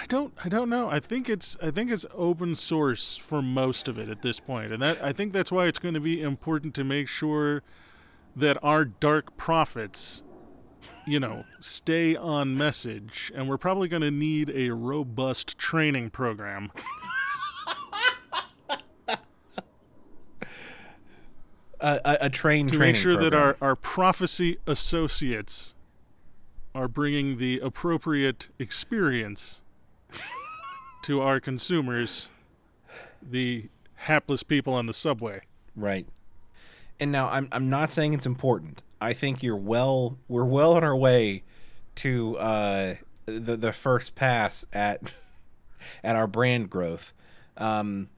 I don't I don't know. I think it's I think it's open source for most of it at this point. And that I think that's why it's going to be important to make sure that our dark prophets you know, stay on message and we're probably going to need a robust training program. A, a, a train to training make sure that our, our prophecy associates are bringing the appropriate experience to our consumers, the hapless people on the subway. Right. And now I'm I'm not saying it's important. I think you're well we're well on our way to uh the the first pass at at our brand growth. Um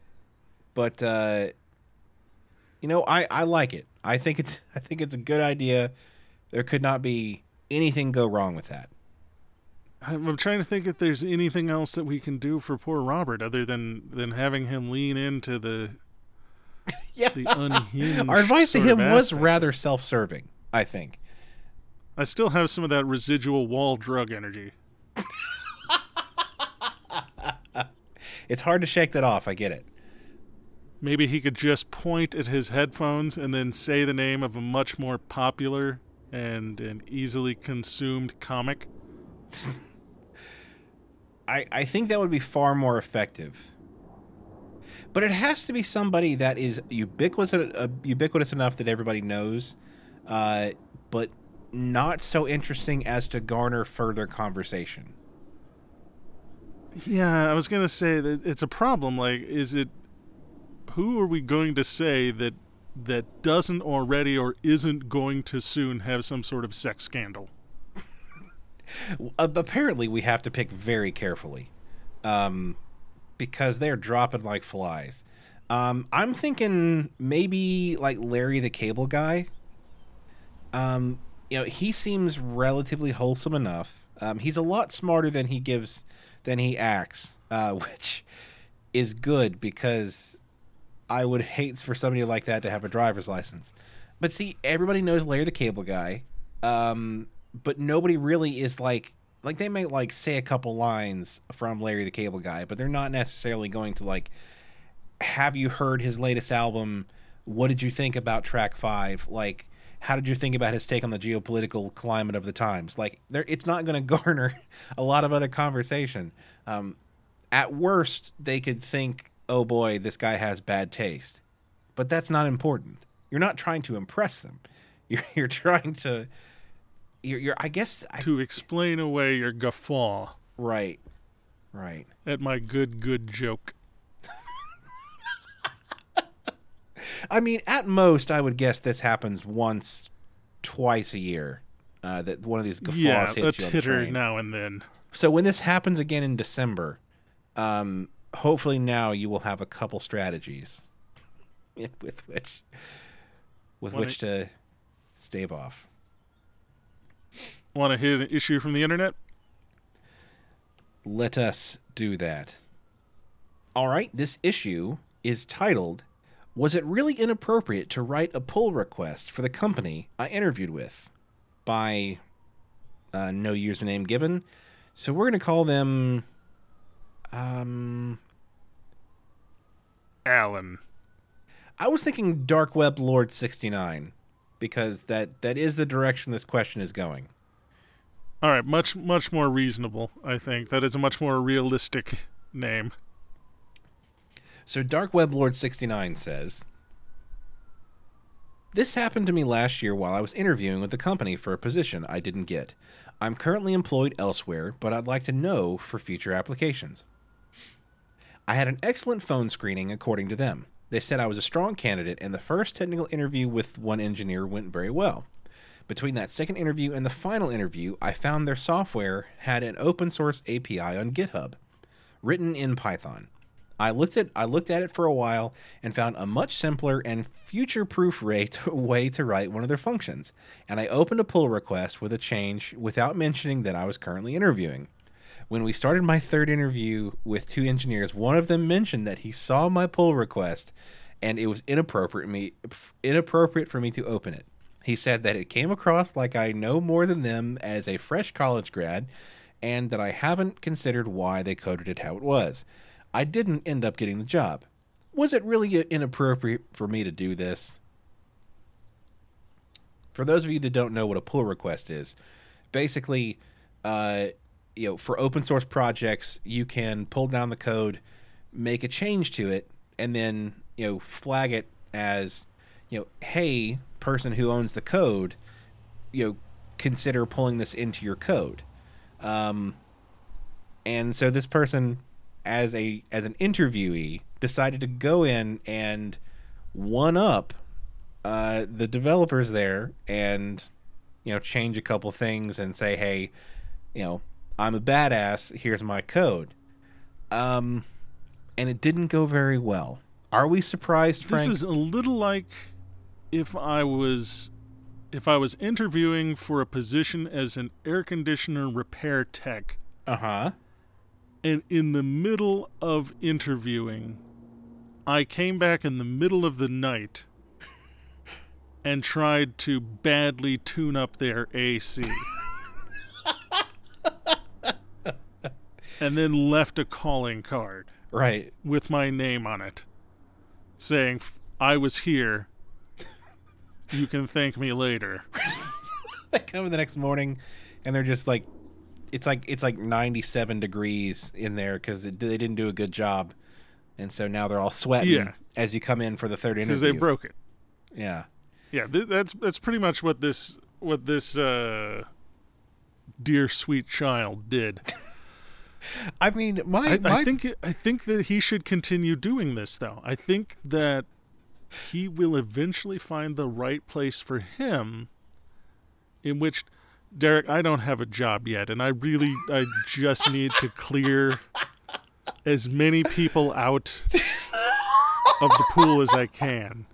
but uh you know, I I like it. I think it's I think it's a good idea. There could not be anything go wrong with that. I'm, trying to think if there's anything else that we can do for poor Robert other than than having him lean into the Yeah. the unhinged. Our advice to him was rather self-serving, I think. I still have some of that residual wall drug energy. It's hard to shake that off, I get it. Maybe he could just point at his headphones and then say the name of a much more popular and and easily consumed comic. I, I think that would be far more effective. But it has to be somebody that is ubiquitous, uh, ubiquitous enough that everybody knows, uh, but not so interesting as to garner further conversation. Yeah, I was gonna say that it's a problem. Like, is it who are we going to say that that doesn't already or isn't going to soon have some sort of sex scandal? Uh, apparently, we have to pick very carefully, um, because they're dropping like flies. Um, I'm thinking maybe like Larry the Cable Guy. Um, you know, he seems relatively wholesome enough. Um, he's a lot smarter than he gives than he acts, uh, which is good because I would hate for somebody like that to have a driver's license. but see, everybody knows Larry the Cable Guy, um, but nobody really is like like they may like say a couple lines from Larry the Cable Guy, but they're not necessarily going to like. Have you heard his latest album? What did you think about track five? Like, how did you think about his take on the geopolitical climate of the times? Like, there, it's not going to garner a lot of other conversation. Um, at worst, they could think, "Oh boy, this guy has bad taste," but that's not important. You're not trying to impress them. You're you're trying to. You're, you're I guess. I, To explain away your guffaw right. Right. at my good, good joke. I mean, at most, I would guess this happens once, twice a year. Uh, that one of these guffaws Yeah, hits a you titter now and then. So when this happens again in December, um, hopefully now you will have a couple strategies with which with Wanna- which to stave off. Want to hit an issue from the internet? Let us do that. All right, this issue is titled Was it really inappropriate to write a pull request for the company I interviewed with? By uh, no username given. So we're going to call them um Alan. I was thinking Dark Web Lord 69 because that that is the direction this question is going. All right, much much more reasonable. I think that is a much more realistic name. So Dark Web Lord 69 says This happened to me last year while I was interviewing with the company for a position I didn't get. I'm currently employed elsewhere, but I'd like to know for future applications. I had an excellent phone screening according to them. They said I was a strong candidate and the first technical interview with one engineer went very well. Between that second interview and the final interview, I found their software had an open source API on GitHub, written in Python. I looked at I looked at it for a while and found a much simpler and future-proof way to write one of their functions. And I opened a pull request with a change without mentioning that I was currently interviewing. When we started my third interview with two engineers, one of them mentioned that he saw my pull request and it was inappropriate me inappropriate for me to open it. He said that it came across like I know more than them as a fresh college grad and that I haven't considered why they coded it how it was. I didn't end up getting the job. Was it really inappropriate for me to do this? For those of you that don't know what a pull request is, basically, uh, you know, for open source projects, you can pull down the code, make a change to it, and then you know flag it as, you know, hey, person who owns the code, you know, consider pulling this into your code. Um, and so this person, as a as an interviewee, decided to go in and one up uh, the developers there and you know change a couple things and say, hey, you know, I'm a badass. Here's my code. Um, and it didn't go very well. Are we surprised, Frank? This is a little like if I was if I was interviewing for a position as an air conditioner repair tech uh huh. and in the middle of interviewing I came back in the middle of the night and tried to badly tune up their AC. and then left a calling card Right. with my name on it saying I was here. You can thank me later. they come in the next morning and they're just like it's like it's like 97 degrees in there because they didn't do a good job and so now they're all sweating Yeah. as you come in for the third interview Because they broke it. yeah Yeah, th- that's that's pretty much what this what this uh, dear sweet child did. i mean my, I, my I think I think that he should continue doing this though. I think that he will eventually find the right place for him in which Derek, I don't have a job yet and I really I just need to clear as many people out of the pool as I can.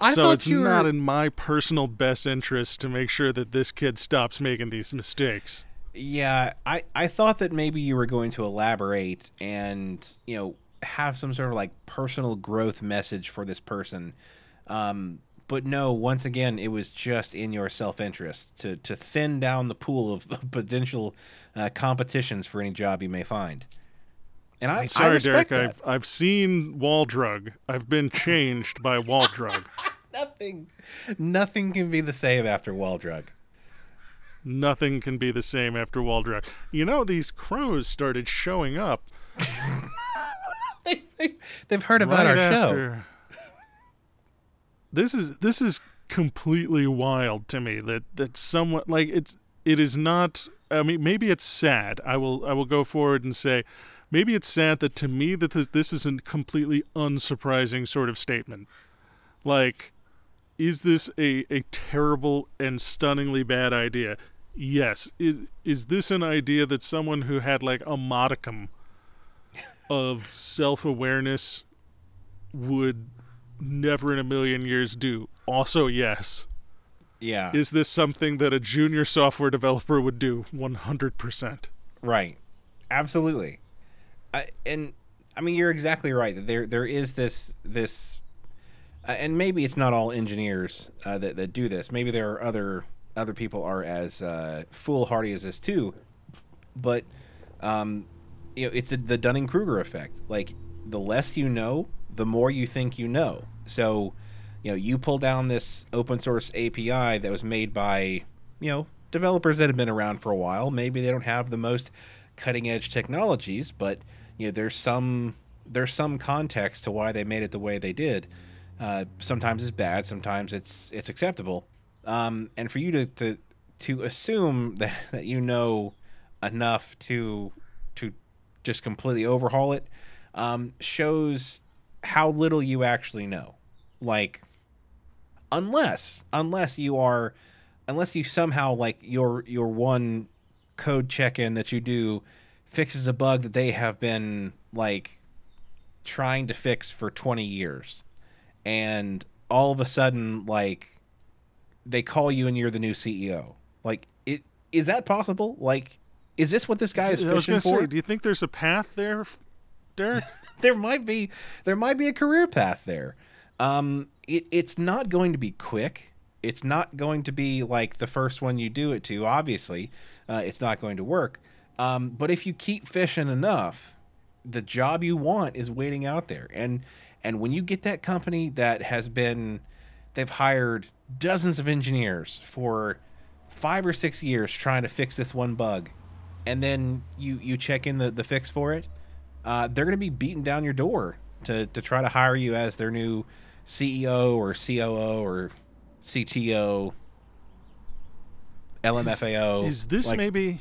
I so thought it's you were- not in my personal best interest to make sure that this kid stops making these mistakes. yeah i i thought that maybe you were going to elaborate and you know have some sort of like personal growth message for this person um but no, once again, it was just in your self interest to to thin down the pool of potential uh, competitions for any job you may find. And I, I'm sorry, I respect Derek. that. I've I've seen Wall Drug. I've been changed by Wall Drug. nothing, nothing can be the same after Wall Drug. Nothing can be the same after Wall Drug. You know, these crows started showing up They, they, they've heard about right our show. This is this is completely wild to me that that someone like it's it is not I mean maybe it's sad. I will I will go forward and say maybe it's sad that to me that this, this is a completely unsurprising sort of statement. Like is this a, a terrible and stunningly bad idea? Yes. Is, is this an idea that someone who had like a modicum of self awareness would never in a million years do? Also, yes. Yeah, Is this something that a junior software developer would do? 100%. Right. Absolutely. I, and I mean you're exactly right that there there is this this uh, and maybe it's not all engineers uh, that that do this. Maybe there are other other people are as uh, foolhardy as this too. But um you know it's a, the Dunning-Kruger effect. Like the less you know, the more you think you know. So, you know, you pull down this open source API that was made by, you know, developers that have been around for a while. Maybe they don't have the most cutting edge technologies, but you know, there's some there's some context to why they made it the way they did. Uh, sometimes it's bad, sometimes it's it's acceptable. Um, and for you to, to to assume that, that you know enough to just completely overhaul it um, shows how little you actually know. Like, unless unless you are unless you somehow like your your one code check in that you do fixes a bug that they have been like trying to fix for 20 years. And all of a sudden like they call you and you're the new CEO like it is that possible? Like is this what this guy is I fishing for say, do you think there's a path there, Derek? there might be there might be a career path there. Um, it, it's not going to be quick. It's not going to be like the first one you do it to. Obviously, uh, it's not going to work. Um, but if you keep fishing enough, the job you want is waiting out there. And and when you get that company that has been, they've hired dozens of engineers for five or six years trying to fix this one bug, and then you you check in the the fix for it uh, they're going to be beating down your door to, to try to hire you as their new CEO or COO or CTO, LMFAO. Is this Like, maybe?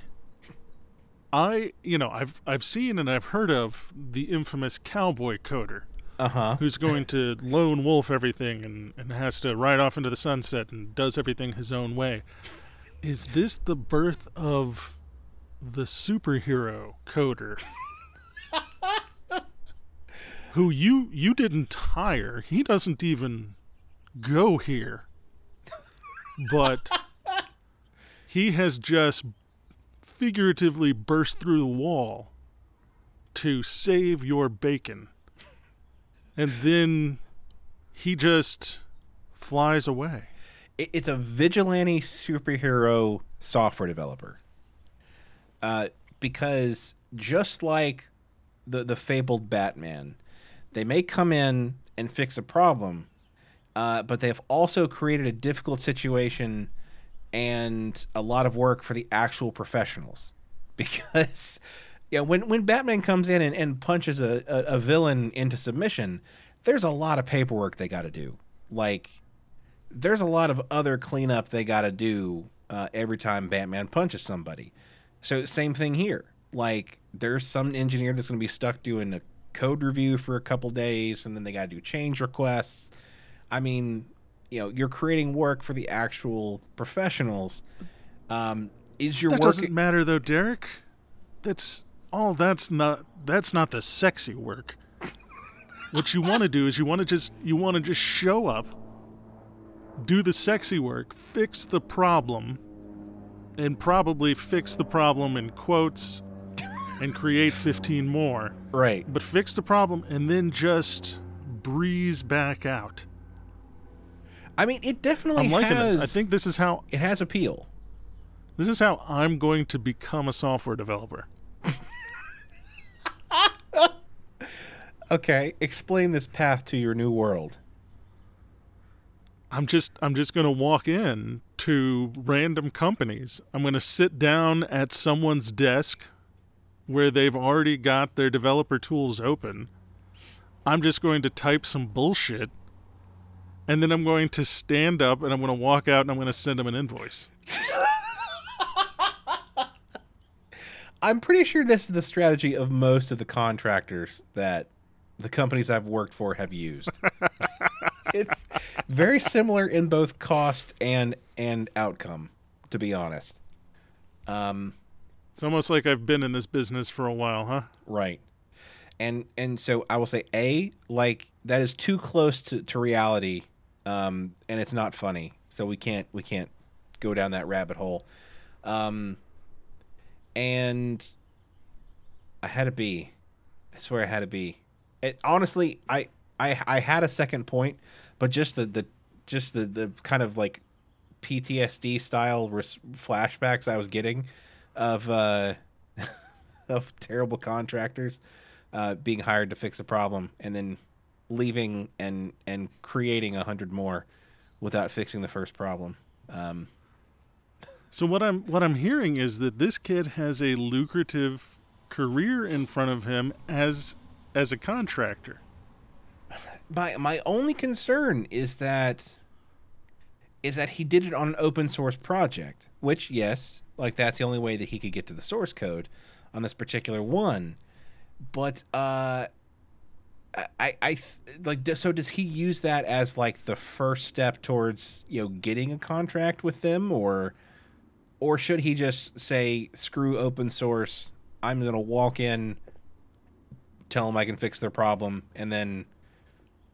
I you know I've I've seen and I've heard of the infamous cowboy coder Uh huh. who's going to lone wolf everything and, and has to ride off into the sunset and does everything his own way. Is this the birth of the superhero coder? who you you didn't hire. He doesn't even go here. But he has just figuratively burst through the wall to save your bacon. And then he just flies away. It's a vigilante superhero software developer. Uh, because just like the the fabled Batman, they may come in and fix a problem, uh, but they have also created a difficult situation and a lot of work for the actual professionals. Because yeah, when when Batman comes in and, and punches a, a, a villain into submission, there's a lot of paperwork they got to do. Like there's a lot of other cleanup they got to do uh, every time Batman punches somebody. So same thing here. Like there's some engineer that's going to be stuck doing a code review for a couple days, and then they got to do change requests. I mean, you know, you're creating work for the actual professionals. Um, is your That work? doesn't matter though, Derek. That's all that's not that's not the sexy work. what you want to do is you want to just you want to just show up, do the sexy work, fix the problem, and probably fix the problem in quotes and create 15 more. right. But fix the problem and then just breeze back out. I mean, it definitely I'm liking has. this. I think this is how it has appeal. this is how I'm going to become a software developer. Okay, explain this path to your new world. I'm just I'm just going to walk in to random companies. I'm going to sit down at someone's desk where they've already got their developer tools open. I'm just going to type some bullshit and then I'm going to stand up and I'm going to walk out and I'm going to send them an invoice. I'm pretty sure this is the strategy of most of the contractors that the companies I've worked for have used. very similar in both cost and and outcome, to be honest. Um, It's almost like I've been in this business for a while, huh? right. And and so I will say a like that is too close to, to reality, um, and it's not funny. So we can't we can't go down that rabbit hole. Um, and I had a B. I swear I had a B. It, honestly, I, I I had a second point, but just the, the just the, the kind of like PTSD style res- flashbacks I was getting of uh, of terrible contractors uh, being hired to fix a problem and then leaving and and creating a hundred more without fixing the first problem. Um, So what I'm what I'm hearing is that this kid has a lucrative career in front of him as as a contractor. My my only concern is that is that he did it on an open source project, which yes, like that's the only way that he could get to the source code on this particular one. But uh I I like so does he use that as like the first step towards, you know, getting a contract with them or or should he just say screw open source, I'm going to walk in tell them I can fix their problem and then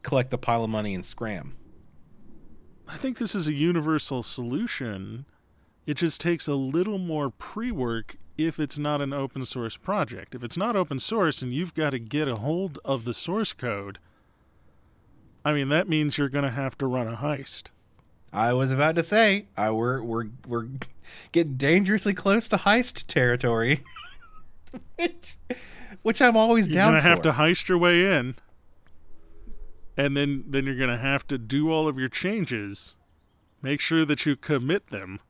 collect the pile of money and scram. I think this is a universal solution. It just takes a little more pre-work if it's not an open source project. If it's not open source and you've got to get a hold of the source code, I mean that means you're going to have to run a heist. I was about to say, I we're we're we're getting dangerously close to heist territory, which which I'm always You're down going to for. have to heist your way in. And then then you're going to have to do all of your changes. Make sure that you commit them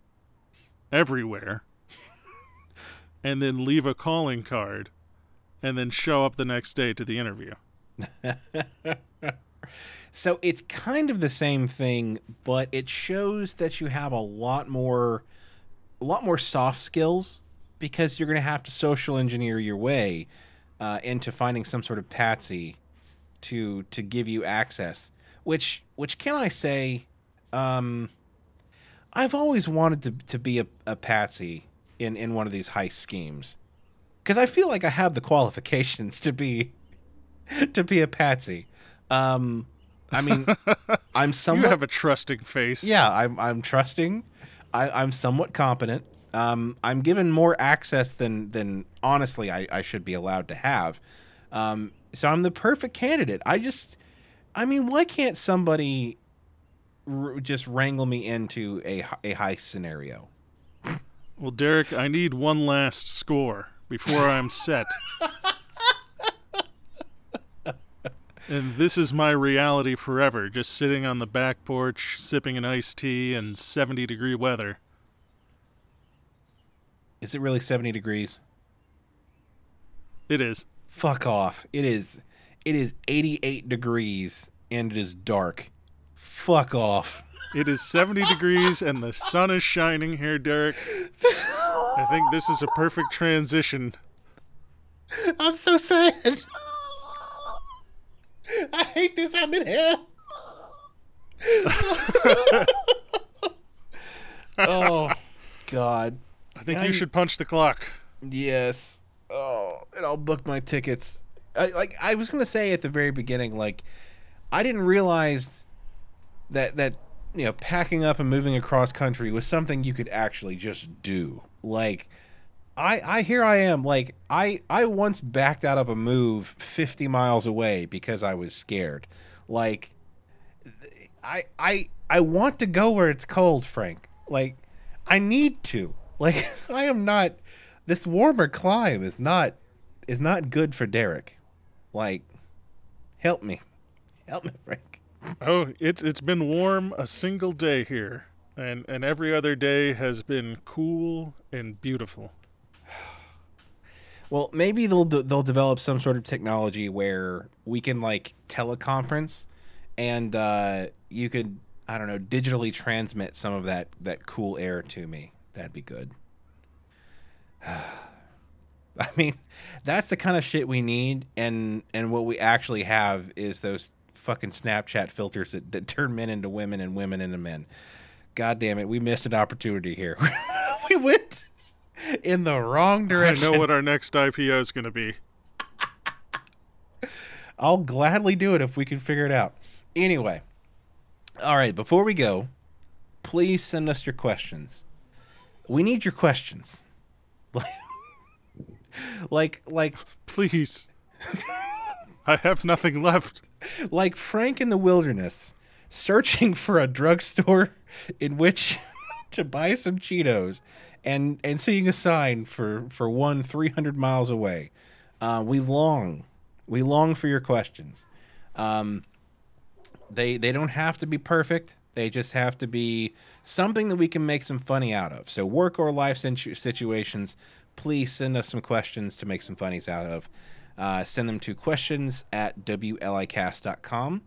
everywhere. and then leave a calling card and then show up the next day to the interview. So it's kind of the same thing, but it shows that you have a lot more a lot more soft skills because you're going to have to social engineer your way uh, into finding some sort of patsy to to give you access. Which which can I say um I've always wanted to to be a, a patsy in in one of these heist schemes. Cuz I feel like I have the qualifications to be to be a patsy. Um I mean, I'm You somewhat have a trusting face. yeah, I'm I'm trusting. I, I'm somewhat competent. Um, I'm given more access than than honestly I, I should be allowed to have. Um, so I'm the perfect candidate. I just, I mean, why can't somebody r- just wrangle me into a a heist scenario? Well, Derek, I need one last score before I'm set. and this is my reality forever, just sitting on the back porch, sipping an iced tea in 70 degree weather. Is it really 70 degrees? It is. Fuck off. It is. It is 88 degrees and it is dark. Fuck off. It is 70 degrees and the sun is shining here, Derek. I think this is a perfect transition. I'm so sad. I hate this. I'm in hell. oh, God. I think you should punch the clock. Yes. Oh, and I'll book my tickets. I, like I was gonna say at the very beginning, like I didn't realize that that you know packing up and moving across country was something you could actually just do. Like I I here I am. Like I I once backed out of a move 50 miles away because I was scared. Like I I I want to go where it's cold, Frank. Like I need to. Like I am not this warmer climb is not is not good for Derek. Like help me. Help me, Frank. Oh, it's it's been warm a single day here, and and every other day has been cool and beautiful. Well, maybe they'll they'll develop some sort of technology where we can like teleconference, and uh, you could I don't know digitally transmit some of that that cool air to me. That'd be good. I mean, that's the kind of shit we need, and and what we actually have is those fucking Snapchat filters that, that turn men into women and women into men. God damn it, we missed an opportunity here. we went in the wrong direction. I know what our next IPO is going to be. I'll gladly do it if we can figure it out. Anyway, all right, before we go, please send us your questions. We need your questions. like like Please. I have nothing left. like Frank in the wilderness searching for a drugstore in which to buy some Cheetos and and seeing a sign for for one 300 miles away. Uh, we long we long for your questions. Um, they they don't have to be perfect. They just have to be something that we can make some funny out of. So work or life situ- situations, please send us some questions to make some funnies out of. Uh, send them to questions at wlicast.com.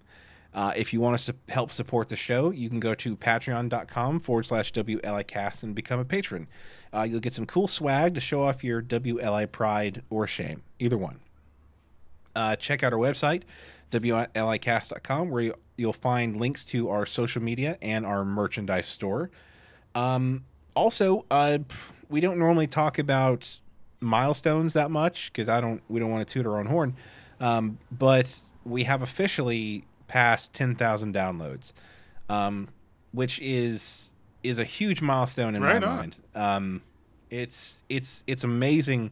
Uh, if you want to su- help support the show, you can go to patreon.com forward slash WLIcast and become a patron. Uh, you'll get some cool swag to show off your WLI pride or shame, either one. Uh, check out our website, WLIcast.com, where you, you'll find links to our social media and our merchandise store. Um, also, uh, we don't normally talk about milestones that much because I don't. We don't want to toot our own horn, um, but we have officially passed ten thousand downloads, um, which is is a huge milestone in Right my on. mind. Um, it's it's it's amazing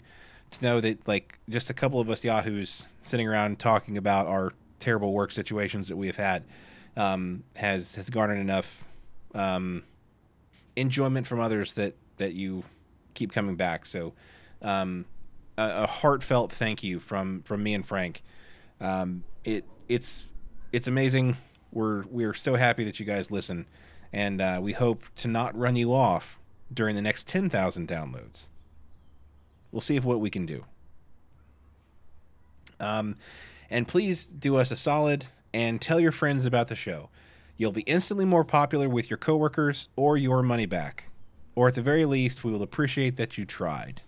to know that like just a couple of us yahoos sitting around talking about our terrible work situations that we have had um, has has garnered enough um, enjoyment from others that that you keep coming back. So um, a, a heartfelt thank you from from me and Frank. Um, it it's it's amazing. We're we're so happy that you guys listen, and uh, we hope to not run you off during the next ten thousand downloads. We'll see if what we can do. Um, and please do us a solid and tell your friends about the show. You'll be instantly more popular with your coworkers or your money back. Or at the very least, we will appreciate that you tried.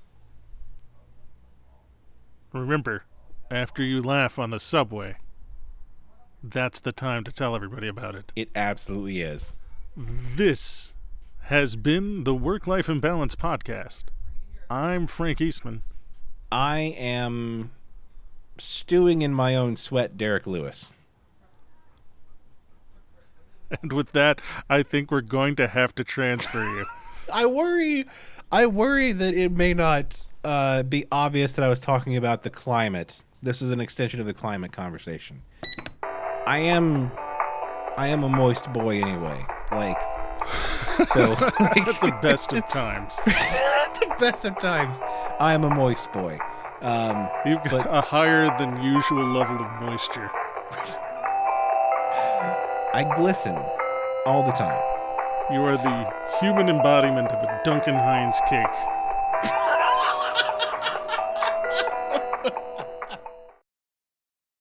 Remember, after you laugh on the subway, that's the time to tell everybody about it. It absolutely is. This has been the Work Life Imbalance Podcast. I'm Frank Eastman. I am stewing in my own sweat, Derek Lewis. And with that, I think we're going to have to transfer you. I worry, I worry that it may not uh, be obvious that I was talking about the climate. This is an extension of the climate conversation. I am, I am a moist boy anyway. Like, so like, At the best of times. at the best of times, I am a moist boy. Um, You've got a higher than usual level of moisture. I glisten all the time. You are the human embodiment of a Duncan Hines cake.